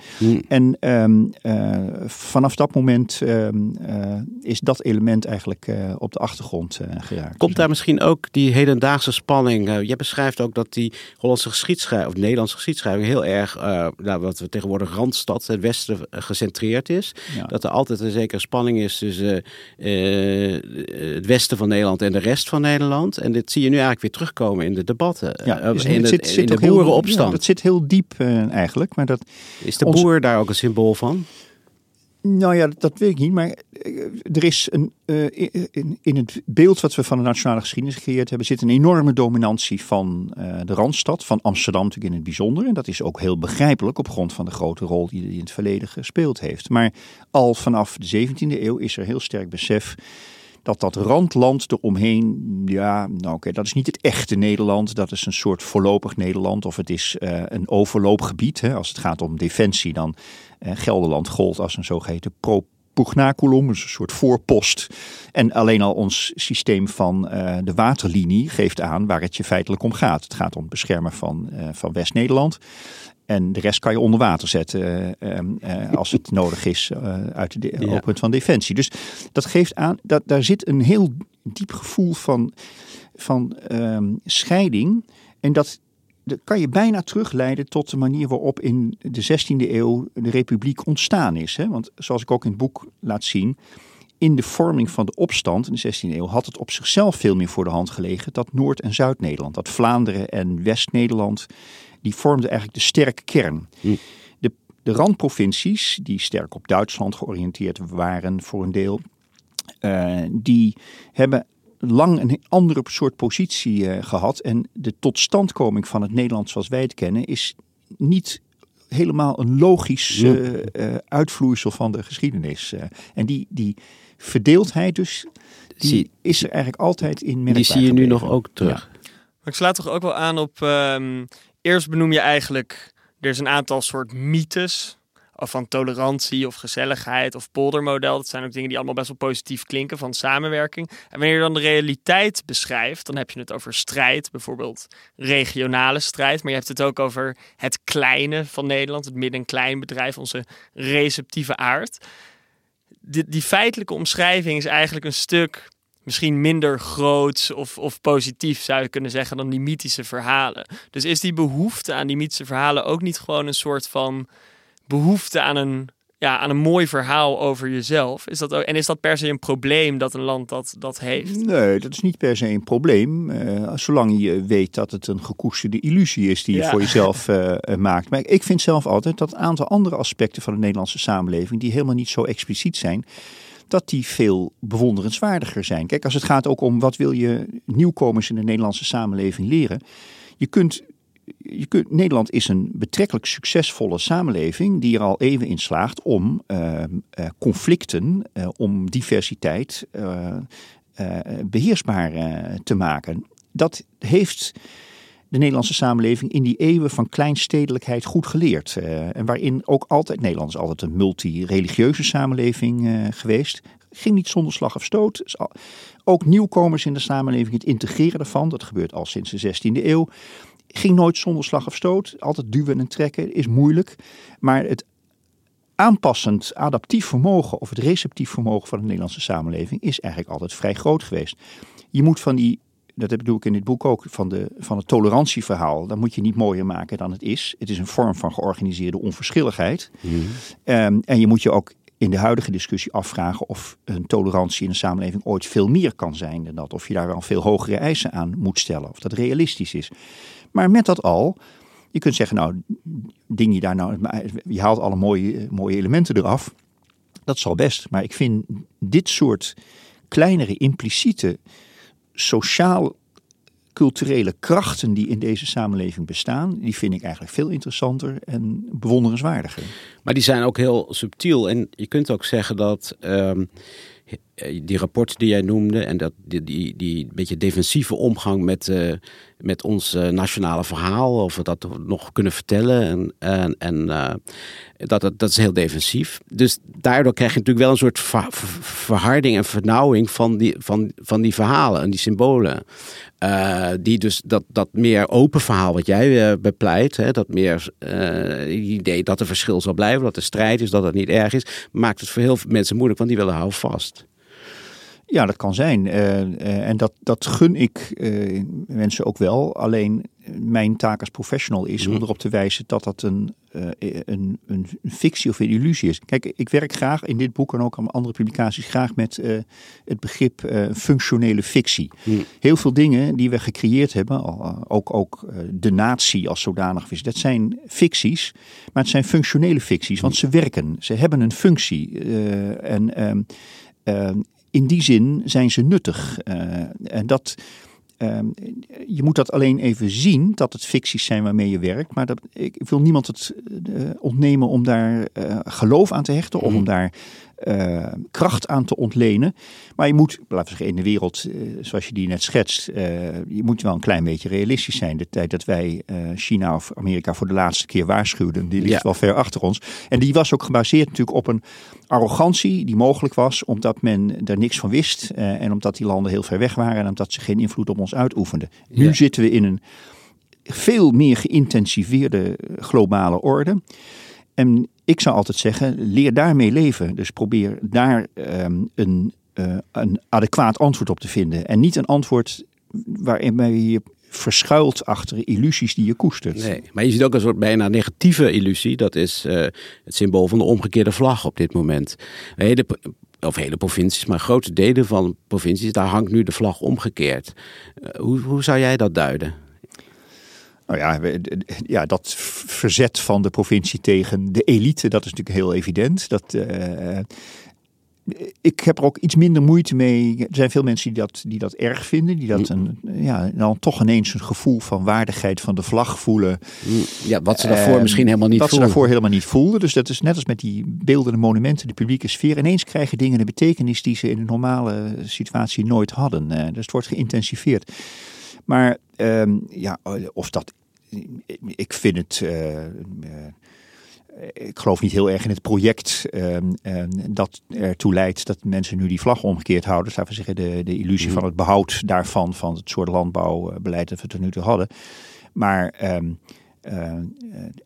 Speaker 3: En ehm, eh, vanaf dat moment ehm, eh, is dat element eigenlijk uh, op de achtergrond geraakt.
Speaker 2: Komt daar misschien ook die hedendaagse spanning? jij beschrijft ook dat die Hollandse geschiedschrijving of Nederlandse geschiedschrijving heel erg, nou, wat we tegenwoordig Randstad, het Westen, gecentreerd is. Dat er altijd een zekere spanning is tussen het Westen van Nederland en de rest van Nederland. En dit zie je nu eigenlijk weer terugkomen in de debatten. Ja, dus in, de, zit, in de boerenopstand. Ja,
Speaker 3: dat zit heel diep eigenlijk, maar dat
Speaker 2: is de boer daar ook een symbool van?
Speaker 3: Nou ja, dat weet ik niet. Maar eh, er is een, uh, in, in, het beeld wat we van de nationale geschiedenis gecreëerd hebben, zit een enorme dominantie van uh, de Randstad, van Amsterdam natuurlijk in het bijzonder. En dat is ook heel begrijpelijk op grond van de grote rol die hij in het verleden gespeeld heeft. Maar al vanaf de 17e eeuw is er heel sterk besef dat dat randland eromheen, ja, nou oké, dat is niet het echte Nederland. Dat is een soort voorlopig Nederland of het is uh, een overloopgebied. Hè. Als het gaat om defensie, dan uh, Gelderland gold als een zogeheten pro pugnaculum, dus een soort voorpost. En alleen al ons systeem van uh, de waterlinie geeft aan waar het je feitelijk om gaat. Het gaat om het beschermen van, van West-Nederland. En de rest kan je onder water zetten uh, als het [laughs] nodig is uit de ja. punt van defensie. Dus dat geeft aan, dat, daar zit een heel diep gevoel van, van um, scheiding. En dat, dat kan je bijna terugleiden tot de manier waarop in de 16e eeuw de republiek ontstaan is. Hè? Want zoals ik ook in het boek laat zien, in de vorming van de opstand in de 16e eeuw had het op zichzelf veel meer voor de hand gelegen dat Noord- en Zuid-Nederland, dat Vlaanderen en West-Nederland die vormden eigenlijk de sterke kern. Hm. De, de randprovincies, die sterk op Duitsland georiënteerd waren voor een deel, uh, die hebben lang een andere soort positie uh, gehad. En de totstandkoming van het Nederland zoals wij het kennen is niet helemaal een logisch uh, uitvloeisel van de geschiedenis. en die, die verdeeldheid dus, die zie, is er eigenlijk altijd in
Speaker 2: Die zie je nu nog ook terug.
Speaker 1: Ja. Maar ik slaat toch ook wel aan op um, eerst benoem je eigenlijk, er is een aantal soort mythes of van tolerantie of gezelligheid of poldermodel. Dat zijn ook dingen die allemaal best wel positief klinken van samenwerking. En wanneer je dan de realiteit beschrijft, dan heb je het over strijd, bijvoorbeeld regionale strijd. Maar je hebt het ook over het kleine van Nederland, het midden- en kleinbedrijf, onze receptieve aard. Die, die feitelijke omschrijving is eigenlijk een stuk misschien minder groots of, of positief zou je kunnen zeggen dan die mythische verhalen. Dus is die behoefte aan die mythische verhalen ook niet gewoon een soort van behoefte aan een, ja, aan een mooi verhaal over jezelf? Is dat ook, en is dat per se een probleem dat een land dat, dat heeft?
Speaker 3: Nee, dat is niet per se een probleem. Uh, zolang je weet dat het een gekoesterde illusie is die je voor jezelf uh, maakt. Maar ik vind zelf altijd dat een aantal andere aspecten van de Nederlandse samenleving, die helemaal niet zo expliciet zijn, dat die veel bewonderenswaardiger zijn. Kijk, als het gaat ook om wat wil je nieuwkomers in de Nederlandse samenleving leren. Je kunt, je kunt, Nederland is een betrekkelijk succesvolle samenleving die er al even in slaagt om uh, uh, conflicten, uh, om diversiteit beheersbaar te maken. Dat heeft de Nederlandse samenleving in die eeuwen van kleinstedelijkheid goed geleerd. Uh, en waarin ook altijd, Nederland is altijd een multireligieuze samenleving uh, geweest. Ging niet zonder slag of stoot. Ook nieuwkomers in de samenleving, het integreren daarvan, dat gebeurt al sinds de 16e eeuw. Ging nooit zonder slag of stoot. Altijd duwen en trekken is moeilijk. Maar het aanpassend, adaptief vermogen of het receptief vermogen van de Nederlandse samenleving is eigenlijk altijd vrij groot geweest. Je moet van die dat doe ik in dit boek ook, van, de, van het tolerantieverhaal. Dat moet je niet mooier maken dan het is. Het is een vorm van georganiseerde onverschilligheid. Mhm. Ehm, en je moet je ook in de huidige discussie afvragen of een tolerantie in een samenleving ooit veel meer kan zijn dan dat. Of je daar wel veel hogere eisen aan moet stellen. Of dat realistisch is. Maar met dat al, je kunt zeggen, nou, ding je daar nou, je haalt alle mooie, mooie elementen eraf. Dat zal best. Maar ik vind dit soort kleinere impliciete sociaal culturele krachten die in deze samenleving bestaan, die vind ik eigenlijk veel interessanter en bewonderenswaardiger.
Speaker 2: Maar die zijn ook heel subtiel. En je kunt ook zeggen dat. Um, die rapporten die jij noemde en dat, die, die, die beetje defensieve omgang met, uh, met ons nationale verhaal, of we dat nog kunnen vertellen. En, en, en dat, dat, dat is heel defensief. Dus daardoor krijg je natuurlijk wel een soort ver, verharding en vernauwing van die, van, van die verhalen en die symbolen. Die dus dat, dat meer open verhaal wat jij bepleit, hè, dat meer idee dat er verschil zal blijven, dat er strijd is, dat het niet erg is, maakt het voor heel veel mensen moeilijk, want die willen houden vast.
Speaker 3: Ja, dat kan zijn. en dat, dat gun ik mensen ook wel. Alleen mijn taak als professional is om erop te wijzen dat dat een, een, een, fictie of een illusie is. Kijk, ik werk graag in dit boek en ook aan andere publicaties graag met het begrip functionele fictie. Heel veel dingen die we gecreëerd hebben, ook, ook de natie als zodanig, dat zijn ficties, maar het zijn functionele ficties, want ze werken, ze hebben een functie. en in die zin zijn ze nuttig. en dat, uh, je moet dat alleen even zien, dat het ficties zijn waarmee je werkt. Maar dat, ik wil niemand het uh, ontnemen om daar uh, geloof aan te hechten. Of om daar kracht aan te ontlenen. Maar je moet, laten we zeggen, in de wereld zoals je die net schetst. je moet wel een klein beetje realistisch zijn. De tijd dat wij China of Amerika voor de laatste keer waarschuwden. Die ligt ja. wel ver achter ons. En die was ook gebaseerd natuurlijk op een arrogantie die mogelijk was. Omdat men er niks van wist. en omdat die landen heel ver weg waren. En omdat ze geen invloed op ons uitoefenden. Nu zitten we in een veel meer geïntensiveerde globale orde. En ik zou altijd zeggen, leer daarmee leven. Dus probeer daar um, een, uh, een adequaat antwoord op te vinden. En niet een antwoord waarin je verschuilt achter illusies die je koestert.
Speaker 2: Nee, maar je ziet ook een soort bijna negatieve illusie. Dat is uh, het symbool van de omgekeerde vlag op dit moment. De of hele provincies, maar grote delen van provincies, daar hangt nu de vlag omgekeerd. Uh, hoe, hoe zou jij dat duiden?
Speaker 3: Nou ja, ja, dat verzet van de provincie tegen de elite, dat is natuurlijk heel evident. Dat, uh, ik heb er ook iets minder moeite mee. Er zijn veel mensen die dat, die dat erg vinden. Die dat een, ja, dan toch ineens een gevoel van waardigheid van de vlag voelen.
Speaker 2: Ja, wat ze daarvoor uh, misschien helemaal niet
Speaker 3: wat
Speaker 2: voelden.
Speaker 3: ze daarvoor helemaal niet voelden. Dus dat is net als met die beeldende monumenten, de publieke sfeer. Ineens krijgen dingen een betekenis die ze in een normale situatie nooit hadden. Uh, dus het wordt geïntensiveerd. Maar um, ja, of dat... Ik vind het... Uh, ik geloof niet heel erg in het project um, um, dat ertoe leidt dat mensen nu die vlag omgekeerd houden. Dus we zeggen, de, de illusie van het behoud daarvan, van het soort landbouwbeleid dat we tot nu toe hadden. Maar, um, uh,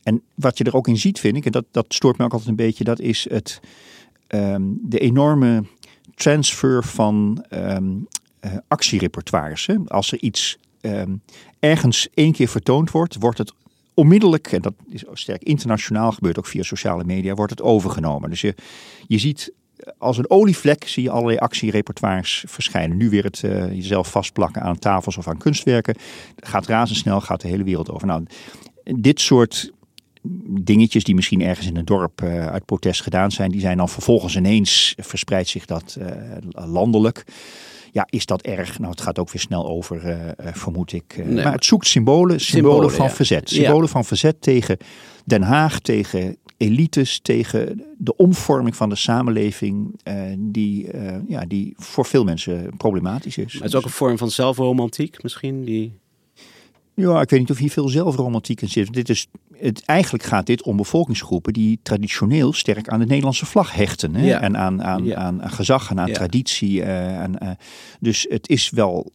Speaker 3: en wat je er ook in ziet, vind ik, en dat, dat stoort me ook altijd een beetje, dat is het, de enorme transfer van actierepertoires. Hè? Als er iets ergens één keer vertoond wordt, wordt het onmiddellijk, en dat is sterk internationaal, gebeurt ook via sociale media, wordt het overgenomen. Dus je, je ziet als een olievlek zie je allerlei actierepertoires verschijnen. Nu weer het uh, jezelf vastplakken aan tafels of aan kunstwerken. Gaat razendsnel, gaat de hele wereld over. Nou, dit soort dingetjes die misschien ergens in een dorp uh, uit protest gedaan zijn, die zijn dan vervolgens ineens verspreidt zich dat landelijk. Ja, is dat erg? Nou, het gaat ook weer snel over, uh, vermoed ik. Uh, nee, maar het zoekt symbolen, symbolen, symbolen van ja. verzet. Symbolen ja. van verzet tegen Den Haag, tegen elites, tegen de omvorming van de samenleving, uh, die, ja, die voor veel mensen problematisch is.
Speaker 2: Maar het is ook een vorm van zelfromantiek misschien? Die...
Speaker 3: Ja, ik weet niet of hier veel zelfromantiek in zit. Dit is, het, eigenlijk gaat dit om bevolkingsgroepen die traditioneel sterk aan de Nederlandse vlag hechten. Hè? Ja. En aan, aan, ja. aan, aan, gezag en aan ja. traditie. Uh, en, uh, dus het is wel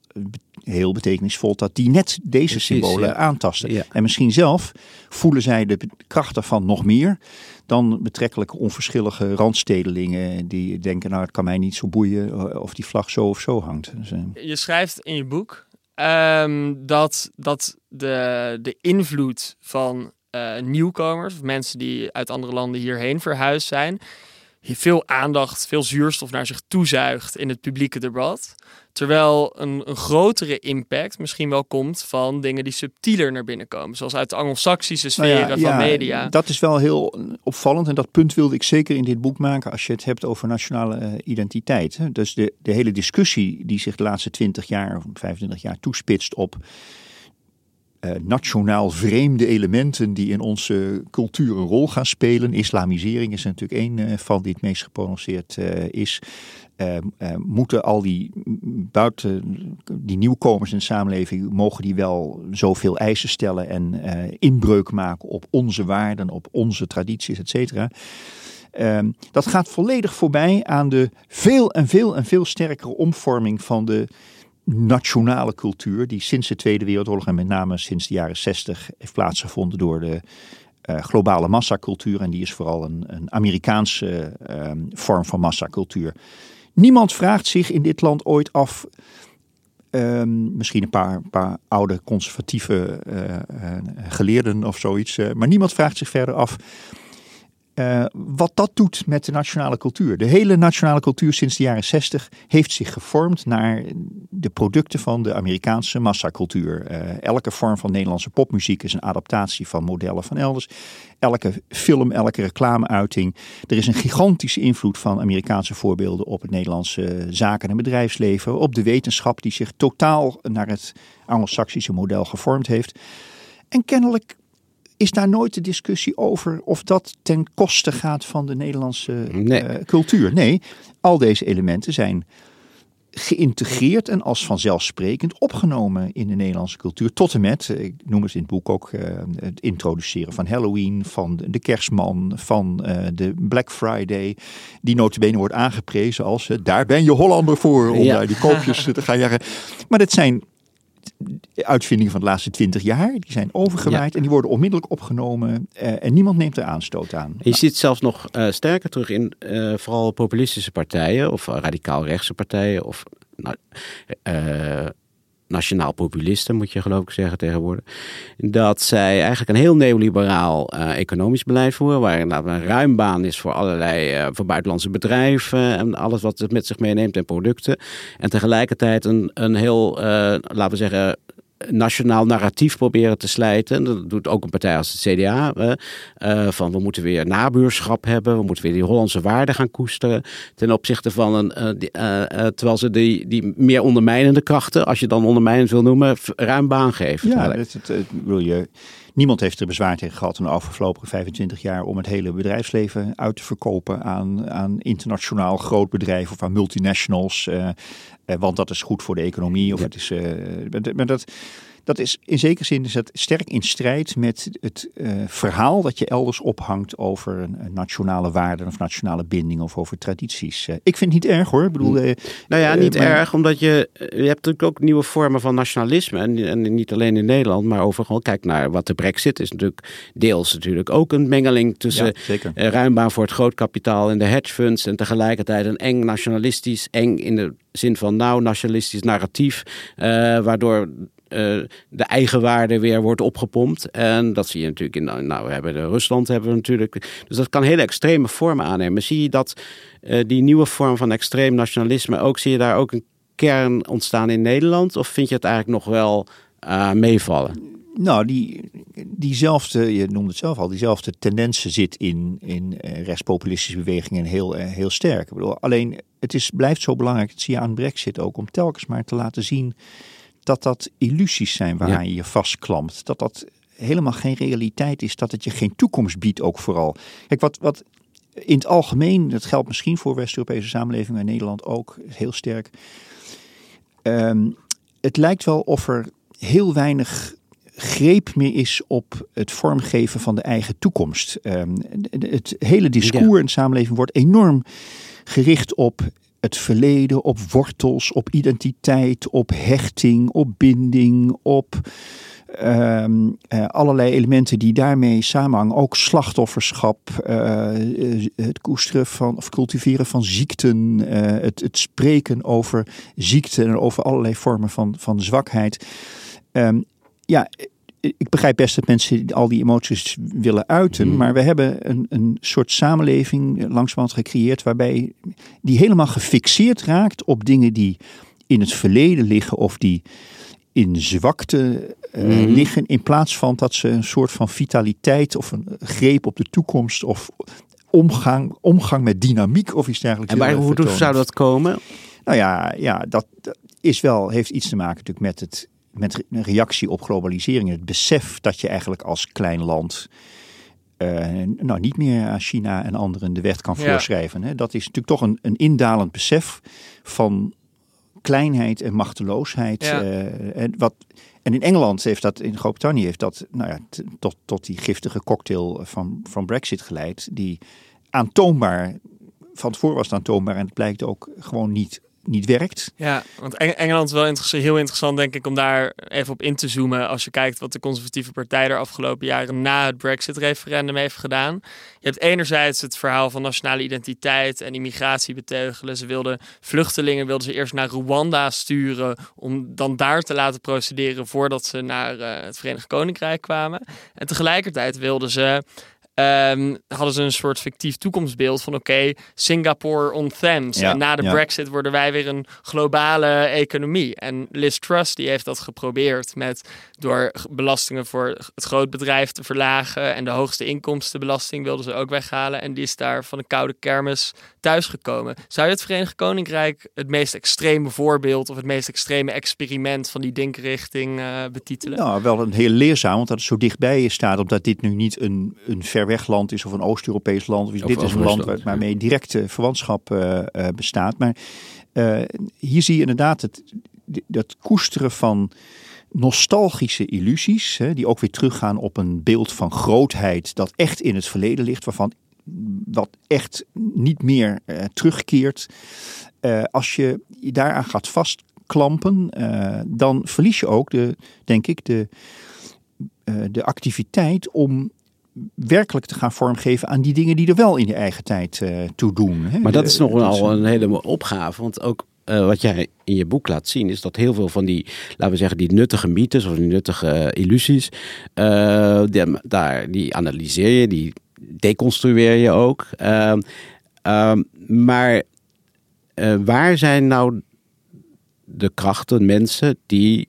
Speaker 3: heel betekenisvol dat die net deze Precies, symbolen aantasten. En misschien zelf voelen zij de kracht daarvan nog meer dan betrekkelijk onverschillige randstedelingen die denken, nou het kan mij niet zo boeien of die vlag zo of zo hangt. Dus, uh...
Speaker 1: Je schrijft in je boek Um, dat, dat de, de invloed van uh, nieuwkomers, of mensen die uit andere landen hierheen verhuisd zijn, veel aandacht, veel zuurstof naar zich toezuigt in het publieke debat. Terwijl een, een, grotere impact misschien wel komt van dingen die subtieler naar binnen komen. Zoals uit de Anglo-Saxische sferen nou ja, van ja, media.
Speaker 3: Dat is wel heel opvallend. En dat punt wilde ik zeker in dit boek maken als je het hebt over nationale uh, identiteit. Dus de, de hele discussie die zich de laatste 20 jaar of 25 jaar toespitst op nationaal vreemde elementen die in onze cultuur een rol gaan spelen. Islamisering is natuurlijk één van die het meest geprononceerd is. moeten al die buiten die nieuwkomers in de samenleving, mogen die wel zoveel eisen stellen en inbreuk maken op onze waarden, op onze tradities, et cetera. Ehm, dat gaat volledig voorbij aan de veel en veel en veel sterkere omvorming van de nationale cultuur, die sinds de Tweede Wereldoorlog en met name sinds de jaren 60 heeft plaatsgevonden door de uh, globale massacultuur. En die is vooral een, een Amerikaanse ehm, vorm van massacultuur. Niemand vraagt zich in dit land ooit af. Ehm, misschien een paar, paar oude conservatieve eh, eh, geleerden of zoiets. maar niemand vraagt zich verder af uh, wat dat doet met de nationale cultuur. De hele nationale cultuur sinds de jaren 60 heeft zich gevormd naar de producten van de Amerikaanse massacultuur. Uh, elke vorm van Nederlandse popmuziek is een adaptatie van modellen van elders. Elke film, elke reclameuiting. Er is een gigantische invloed van Amerikaanse voorbeelden op het Nederlandse zaken- en bedrijfsleven. Op de wetenschap die zich totaal naar het Anglo-Saxische model gevormd heeft. En kennelijk is daar nooit de discussie over of dat ten koste gaat van de Nederlandse eh, cultuur. Nee, al deze elementen zijn geïntegreerd en als vanzelfsprekend opgenomen in de Nederlandse cultuur. Tot en met, eh, ik noem het in het boek ook, uh, het introduceren van Halloween, van de kerstman, van uh, de Black Friday. Die notabene wordt aangeprezen als, daar ben je Hollander voor, om daar die koopjes te gaan jagen. Maar dat zijn uitvindingen van de laatste twintig jaar. Die zijn overgewaaid en die worden onmiddellijk opgenomen. Uh, en niemand neemt er aanstoot aan.
Speaker 2: Je ziet zelfs nog uh, sterker terug in uh, vooral populistische partijen of radicaal rechtse partijen of nou, nationaal populisten, moet je geloof ik zeggen tegenwoordig. Dat zij eigenlijk een heel neoliberaal uh, economisch beleid voeren. Waar een ruim baan is voor allerlei uh, voor buitenlandse bedrijven. En alles wat het met zich meeneemt en producten. En tegelijkertijd een, een heel, uh, laten we zeggen, nationaal narratief proberen te slijten. Dat doet ook een partij als het CDA. Uh, van we moeten weer nabuurschap hebben. We moeten weer die Hollandse waarden gaan koesteren. Ten opzichte van een. Uh, terwijl ze die, die meer ondermijnende krachten, als je dan ondermijnend wil noemen, ruim baan geven.
Speaker 3: Ja, het, het, het, wil je. Niemand heeft er bezwaar tegen gehad in de afgelopen 25 jaar om het hele bedrijfsleven uit te verkopen aan, aan internationaal groot bedrijf of aan multinationals. Uh, want dat is goed voor de economie. Of het is, uh, maar dat, dat is in zekere zin is dat sterk in strijd met het uh, verhaal dat je elders ophangt over een, een nationale waarden of nationale binding of over tradities. Uh, ik vind het niet erg hoor. Ik bedoel, uh,
Speaker 2: nou ja, niet erg, omdat je, je hebt natuurlijk ook nieuwe vormen van nationalisme. En, en, niet alleen in Nederland, maar overal. Kijk naar wat de brexit is natuurlijk deels natuurlijk ook een mengeling tussen ja, ruimbaan voor het grootkapitaal en de hedge funds. En tegelijkertijd een eng nationalistisch, eng in de zin van nou nationalistisch narratief. waardoor de eigenwaarde weer wordt opgepompt. En dat zie je natuurlijk in, nou, we hebben de Rusland hebben we natuurlijk. Dus dat kan hele extreme vormen aannemen. Zie je dat uh, die nieuwe vorm van extreem nationalisme ook, zie je daar ook een kern ontstaan in Nederland? Of vind je het eigenlijk nog wel uh, meevallen?
Speaker 3: Nou, die, diezelfde, je noemde het zelf al, diezelfde tendensen zit in, in rechtspopulistische bewegingen heel, heel sterk. Ik bedoel, alleen het is, blijft zo belangrijk, dat zie je aan Brexit ook, om telkens maar te laten zien dat dat illusies zijn waaraan je je vastklampt. Dat dat helemaal geen realiteit is, dat het je geen toekomst biedt ook vooral. Kijk, wat, wat in het algemeen, dat geldt misschien voor West-Europese samenlevingen en Nederland ook heel sterk. Um, het lijkt wel of er heel weinig greep meer is op het vormgeven van de eigen toekomst. Um, het hele discours in de samenleving wordt enorm gericht op het verleden, op wortels, op identiteit, op hechting, op binding, op um, uh, allerlei elementen die daarmee samenhangen. Ook slachtofferschap, uh, het koesteren van of cultiveren van ziekten, het, het, spreken over ziekten en over allerlei vormen van, van zwakheid. Um, ja, ik begrijp best dat mensen al die emoties willen uiten. Mhm. Maar we hebben een, een soort samenleving langzamerhand gecreëerd. waarbij die helemaal gefixeerd raakt op dingen die in het verleden liggen. of die in zwakte uh, liggen. In plaats van dat ze een soort van vitaliteit of een greep op de toekomst. of omgang, omgang met dynamiek of iets dergelijks.
Speaker 2: En waar, hoe zou dat komen?
Speaker 3: Nou ja, ja dat, dat is wel, heeft iets te maken natuurlijk met het met een reactie op globalisering. Het besef dat je eigenlijk als klein land uh, nou, niet meer aan China en anderen de weg kan voorschrijven. Hè. Dat is natuurlijk toch een, een indalend besef van kleinheid en machteloosheid.
Speaker 1: Ja.
Speaker 3: Uh, en, wat, en in Engeland heeft dat, in Groot-Brittannië heeft dat nou ja, tot, tot die giftige cocktail van, van Brexit geleid. Die aantoonbaar, van tevoren was het aantoonbaar en het blijkt ook gewoon niet niet werkt.
Speaker 1: Ja, want Engeland is wel heel interessant, denk ik, om daar even op in te zoomen. Als je kijkt wat de conservatieve partij er afgelopen jaren na het Brexit-referendum heeft gedaan. Je hebt enerzijds het verhaal van nationale identiteit en immigratie beteugelen. Ze wilden vluchtelingen wilden ze eerst naar Rwanda sturen om dan daar te laten procederen voordat ze naar uh, het Verenigd Koninkrijk kwamen. En tegelijkertijd wilden ze um, hadden ze een soort fictief toekomstbeeld van oké, Singapore on Thames. en na de Brexit worden wij weer een globale economie. En Liz Truss die heeft dat geprobeerd met door belastingen voor het grootbedrijf te verlagen en de hoogste inkomstenbelasting wilden ze ook weghalen. En die is daar van de koude kermis thuisgekomen. Zou je het Verenigd Koninkrijk het meest extreme voorbeeld of het meest extreme experiment van die denkrichting uh, betitelen?
Speaker 3: Nou, wel een heel leerzaam, want dat het zo dichtbij je staat, omdat dit nu niet een, een ver weg land is of een Oost-Europees land. Of, dit is een land waarmee directe verwantschap uh, uh, bestaat. Maar hier zie je inderdaad het, dat koesteren van nostalgische illusies, hè, die ook weer teruggaan op een beeld van grootheid dat echt in het verleden ligt, waarvan wat echt niet meer uh, terugkeert. Uh, als je je daaraan gaat vastklampen, uh, dan verlies je ook de, denk ik, de, de activiteit om werkelijk te gaan vormgeven aan die dingen die er wel in je eigen tijd uh, toe doen. Hè?
Speaker 2: Maar dat is nog wel een hele opgave, want ook uh, wat jij in je boek laat zien, is dat heel veel van die, laten we zeggen, die nuttige mythes of die nuttige uh, illusies, die, daar, die analyseer je, die deconstrueer je ook. Ehm, ehm, maar waar zijn nou de krachten, mensen die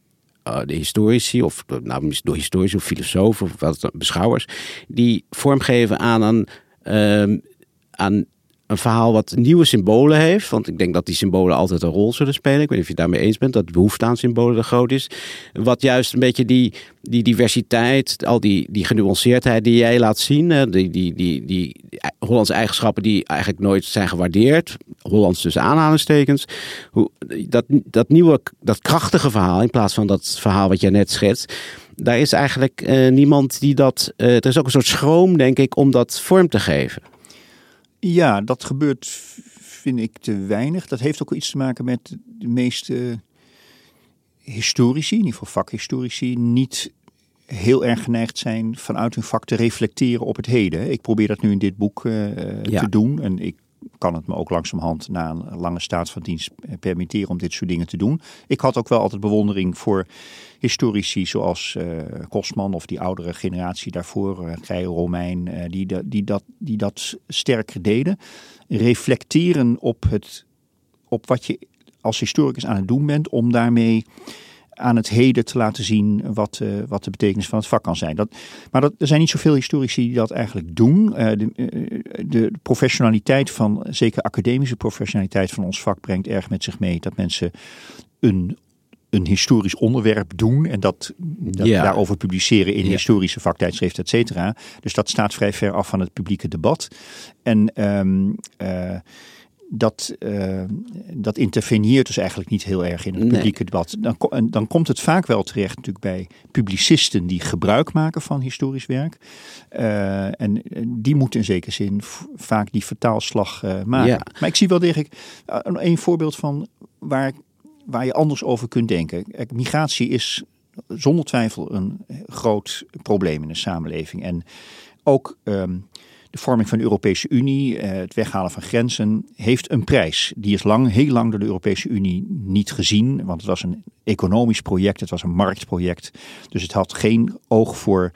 Speaker 2: de historici, of nou, door historici of filosofen of wat beschouwers, die vormgeven aan een, uh, aan een verhaal wat nieuwe symbolen heeft. Want ik denk dat die symbolen altijd een rol zullen spelen. Ik weet niet of je het daarmee eens bent, dat de behoefte aan symbolen groot is. Wat juist een beetje die, die diversiteit, al die, die genuanceerdheid die jij laat zien. Die, die, die, die Hollandse eigenschappen die eigenlijk nooit zijn gewaardeerd. Hollands tussen aanhalingstekens. Hoe, dat, dat nieuwe, dat krachtige verhaal, in plaats van dat verhaal wat jij net schetst daar is eigenlijk uh, niemand die dat. Uh, er is ook een soort schroom, denk ik, om dat vorm te geven.
Speaker 3: Ja, dat gebeurt, vind ik, te weinig. Dat heeft ook iets te maken met de meeste historici, in ieder geval vakhistorici, niet heel erg geneigd zijn vanuit hun vak te reflecteren op het heden. Ik probeer dat nu in dit boek uh, ja. te doen. En ik kan het me ook langzamerhand na een lange staat van dienst permitteren om dit soort dingen te doen. Ik had ook wel altijd bewondering voor historici zoals uh, Kosman of die oudere generatie daarvoor, uh, Romein, uh, die, die, dat, die dat sterker deden. Reflecteren op, het, op wat je als historicus aan het doen bent om daarmee aan het heden te laten zien wat, uh, wat de betekenis van het vak kan zijn. Dat, maar dat, er zijn niet zoveel historici die dat eigenlijk doen. Uh, de, uh, de, professionaliteit van, zeker academische professionaliteit van ons vak brengt erg met zich mee dat mensen een een historisch onderwerp doen en dat, daarover publiceren in historische vaktijdschriften, et cetera. Dus dat staat vrij ver af van het publieke debat. En um, dat, uh, dat interveneert dus eigenlijk niet heel erg in het publieke nee. debat. Dan, dan komt het vaak wel terecht natuurlijk bij publicisten die gebruik maken van historisch werk. Uh, en die moeten in zekere zin vaak die vertaalslag uh, maken. Ja. Maar ik zie wel degelijk een voorbeeld van waar, waar je anders over kunt denken. Migratie is zonder twijfel een groot probleem in de samenleving. En ook... Um, de vorming van de Europese Unie, eh, het weghalen van grenzen, heeft een prijs. Die is lang, heel lang door de Europese Unie niet gezien, want het was een economisch project, het was een marktproject. Dus het had geen oog voor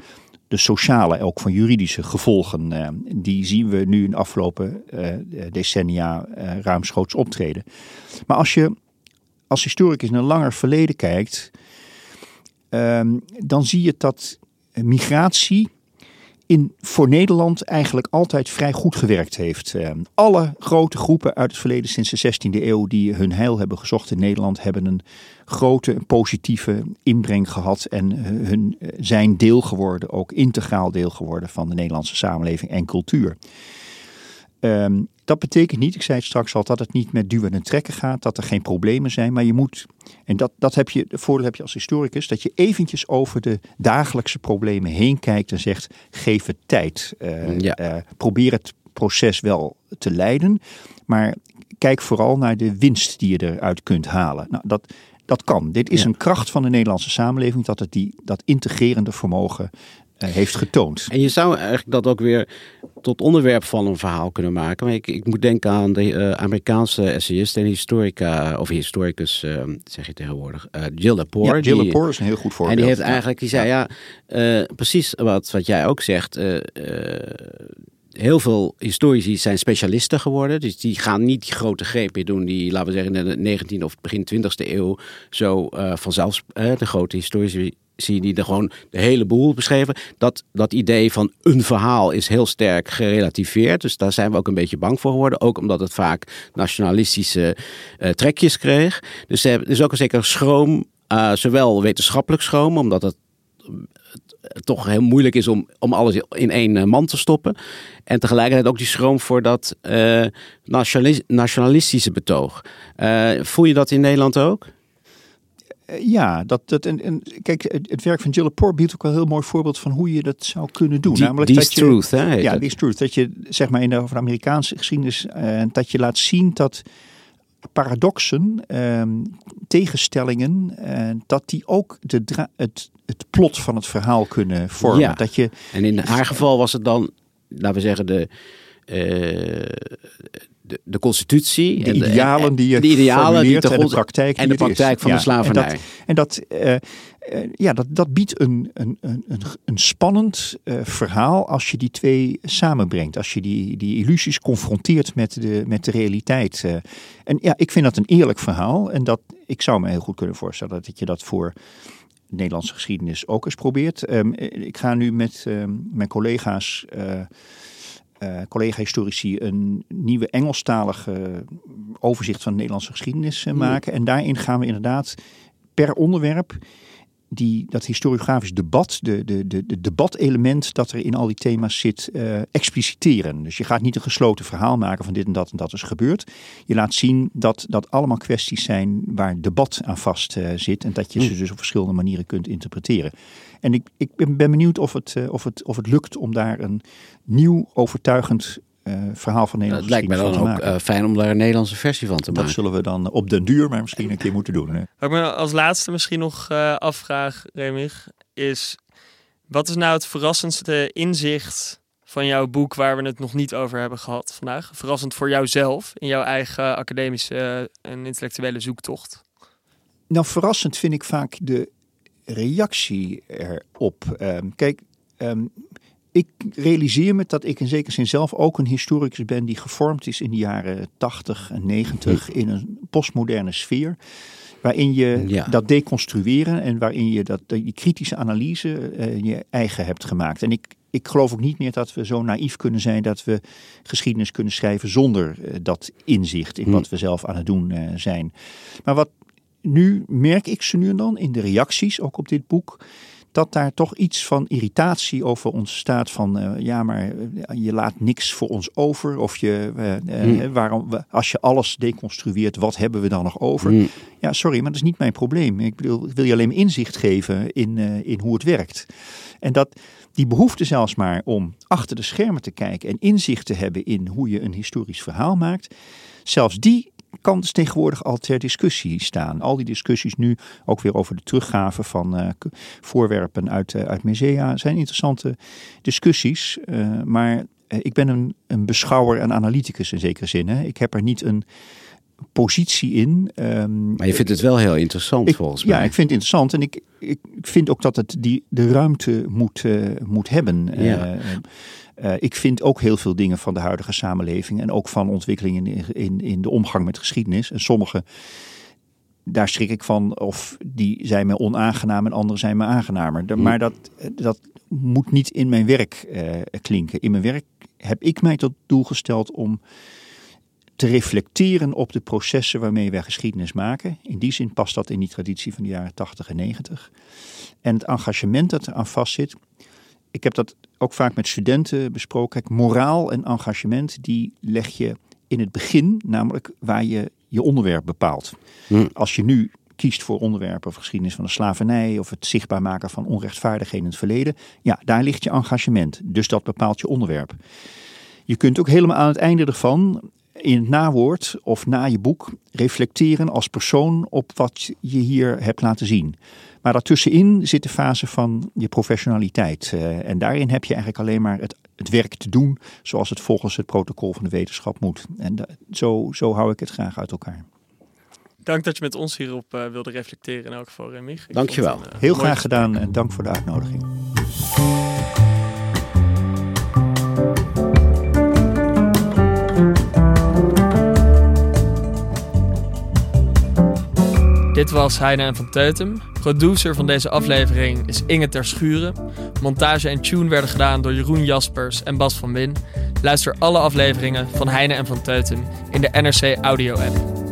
Speaker 3: de sociale, ook van juridische gevolgen. Uh, die zien we nu in de afgelopen uh, decennia ruimschoots optreden. Maar als je als historicus naar langer verleden kijkt, ehm, dan zie je dat migratie in, voor Nederland eigenlijk altijd vrij goed gewerkt heeft. Uh, alle grote groepen uit het verleden sinds de 16e eeuw die hun heil hebben gezocht in Nederland, hebben een grote positieve inbreng gehad en hun, zijn deel geworden, ook integraal deel geworden van de Nederlandse samenleving en cultuur. Um, dat betekent niet, ik zei het straks al, dat het niet met duwen en trekken gaat, dat er geen problemen zijn. Maar je moet, en dat, dat heb je, de voordeel heb je als historicus, dat je eventjes over de dagelijkse problemen heen kijkt en zegt, geef het tijd. Uh, ja. uh, probeer het proces wel te leiden, maar kijk vooral naar de winst die je eruit kunt halen. Nou, dat, dat kan. Dit is ja. een kracht van de Nederlandse samenleving, dat het die, dat integrerende vermogen heeft getoond.
Speaker 2: En je zou eigenlijk dat ook weer tot onderwerp van een verhaal kunnen maken. Maar ik, ik moet denken aan de uh, Amerikaanse essayist en historica, of historicus, uh, zeg je tegenwoordig, uh, Jill Lepore.
Speaker 3: Ja, Jill Lepore is een heel goed voorbeeld.
Speaker 2: En die heeft eigenlijk, die zei ja, ja precies wat, wat jij ook zegt. heel veel historici zijn specialisten geworden. Dus die gaan niet die grote grepen doen die, laten we zeggen, in de 19e of begin 20e eeuw zo vanzelf de grote historici zie die er gewoon de hele boel beschreven. Dat, dat idee van een verhaal is heel sterk gerelativeerd. Dus daar zijn we ook een beetje bang voor geworden. Ook omdat het vaak nationalistische uh, trekjes kreeg. Dus er is ook een zekere schroom, uh, zowel wetenschappelijk schroom, omdat het toch heel moeilijk is om, om alles in één man te stoppen. En tegelijkertijd ook die schroom voor dat nationalistische betoog. Voel je dat in Nederland ook?
Speaker 3: Ja, dat, dat, en, en kijk, het, het, werk van Jill Lepore biedt ook wel een heel mooi voorbeeld van hoe je dat zou kunnen doen.
Speaker 2: Die, Namelijk dat je, truth, hè?
Speaker 3: Ja, this truth. Dat je, zeg maar, in de, over de Amerikaanse geschiedenis, uh, dat je laat zien dat paradoxen, uh, tegenstellingen, uh, dat die ook de het, het plot van het verhaal kunnen vormen.
Speaker 2: Ja.
Speaker 3: Dat je,
Speaker 2: en in haar geval was het dan, laten we zeggen, de, de, de constitutie.
Speaker 3: De en idealen de, die je de idealen die de, en de praktijk.
Speaker 2: En de praktijk van
Speaker 3: ja,
Speaker 2: de slavernij.
Speaker 3: En dat, en dat, uh, uh, ja, dat, dat biedt een, een, een, een spannend uh, verhaal als je die twee samenbrengt. Als je die, die illusies confronteert met de, met de realiteit. en ja, ik vind dat een eerlijk verhaal. En dat, ik zou me heel goed kunnen voorstellen dat je dat voor de Nederlandse geschiedenis ook eens probeert. Um, ik ga nu met um, mijn collega's uh, collega-historici een nieuwe Engelstalige overzicht van de Nederlandse geschiedenis uh, maken. En daarin gaan we inderdaad per onderwerp die, dat historiografisch debat, de, de, de, de debatelement dat er in al die thema's zit, uh, expliciteren. Dus je gaat niet een gesloten verhaal maken van dit en dat en dat is gebeurd. Je laat zien dat dat allemaal kwesties zijn waar debat aan vast uh, zit en dat je ze dus op verschillende manieren kunt interpreteren. En ik, ik ben, ben benieuwd of het, uh, of, het, of het lukt om daar een nieuw, overtuigend verhaal van Nederland.
Speaker 2: Het lijkt me dan ook uh, fijn om daar een Nederlandse versie van te
Speaker 3: dat
Speaker 2: maken.
Speaker 3: Dat zullen we dan op den duur maar misschien een keer moeten doen. Hè?
Speaker 1: Wat ik me als laatste misschien nog uh, afvraag, Remig, is wat is nou het verrassendste inzicht van jouw boek waar we het nog niet over hebben gehad vandaag? Verrassend voor jouzelf in jouw eigen academische en intellectuele zoektocht?
Speaker 3: Nou, verrassend vind ik vaak de reactie erop. Um, kijk, um, ik realiseer me dat ik in zekere zin zelf ook een historicus ben die gevormd is in de jaren 80 en 90 in een postmoderne sfeer. Waarin je ja. dat deconstrueren en waarin je dat, die kritische analyse uh, je eigen hebt gemaakt. En ik, ik geloof ook niet meer dat we zo naïef kunnen zijn dat we geschiedenis kunnen schrijven zonder uh, dat inzicht in hm. wat we zelf aan het doen uh, zijn. Maar wat nu merk ik ze nu en dan in de reacties, ook op dit boek dat daar toch iets van irritatie over ontstaat van uh, ja, maar uh, je laat niks voor ons over of je uh, hmm. waarom als je alles deconstrueert, wat hebben we dan nog over? Hmm. Ja, sorry, maar dat is niet mijn probleem. Ik bedoel, wil je alleen inzicht geven in, in hoe het werkt. En dat die behoefte zelfs maar om achter de schermen te kijken en inzicht te hebben in hoe je een historisch verhaal maakt, zelfs die kan dus tegenwoordig al ter discussie staan. Al die discussies nu, ook weer over de teruggave van uh, voorwerpen uit, uh, uit musea, zijn interessante discussies. Uh, maar ik ben een, een beschouwer en analyticus in zekere zin. Hè. Ik heb er niet een positie in. Um,
Speaker 2: maar je vindt het wel heel interessant
Speaker 3: ik,
Speaker 2: volgens mij.
Speaker 3: Ja, ik vind het interessant. En ik, ik vind ook dat het die, de ruimte moet, moet hebben.
Speaker 2: Ja.
Speaker 3: Uh, ik vind ook heel veel dingen van de huidige samenleving en ook van ontwikkelingen in, in, in de omgang met geschiedenis. En sommige daar schrik ik van. Of die zijn me onaangenaam en anderen zijn me aangenamer. Maar dat, dat moet niet in mijn werk eh, klinken. In mijn werk heb ik mij tot doel gesteld om te reflecteren op de processen waarmee wij geschiedenis maken. In die zin past dat in die traditie van de jaren 80 en 90. En het engagement dat eraan vastzit. Ik heb dat ook vaak met studenten besproken. Kijk, moraal en engagement, die leg je in het begin, namelijk waar je je onderwerp bepaalt.
Speaker 2: Hm.
Speaker 3: Als je nu kiest voor onderwerpen of geschiedenis van de slavernij of het zichtbaar maken van onrechtvaardigheden in het verleden, ja, daar ligt je engagement. Dus dat bepaalt je onderwerp. Je kunt ook helemaal aan het einde ervan in het nawoord of na je boek reflecteren als persoon op wat je hier hebt laten zien. Maar daartussenin zit de fase van je professionaliteit. Eh, en daarin heb je eigenlijk alleen maar het, het werk te doen zoals het volgens het protocol van de wetenschap moet. En da- zo, zo hou ik het graag uit elkaar.
Speaker 1: Dank dat je met ons hierop eh, wilde reflecteren in elk geval, Remy.
Speaker 2: Dankjewel.
Speaker 1: een, eh,
Speaker 3: Heel graag gedaan en dank voor de uitnodiging.
Speaker 1: Dit was Heine en van Teutem. Producer van deze aflevering is Inge Ter Schuren. Montage en tune werden gedaan door Jeroen Jaspers en Bas van Win. Luister alle afleveringen van Heine en van Teutem in de NRC Audio app.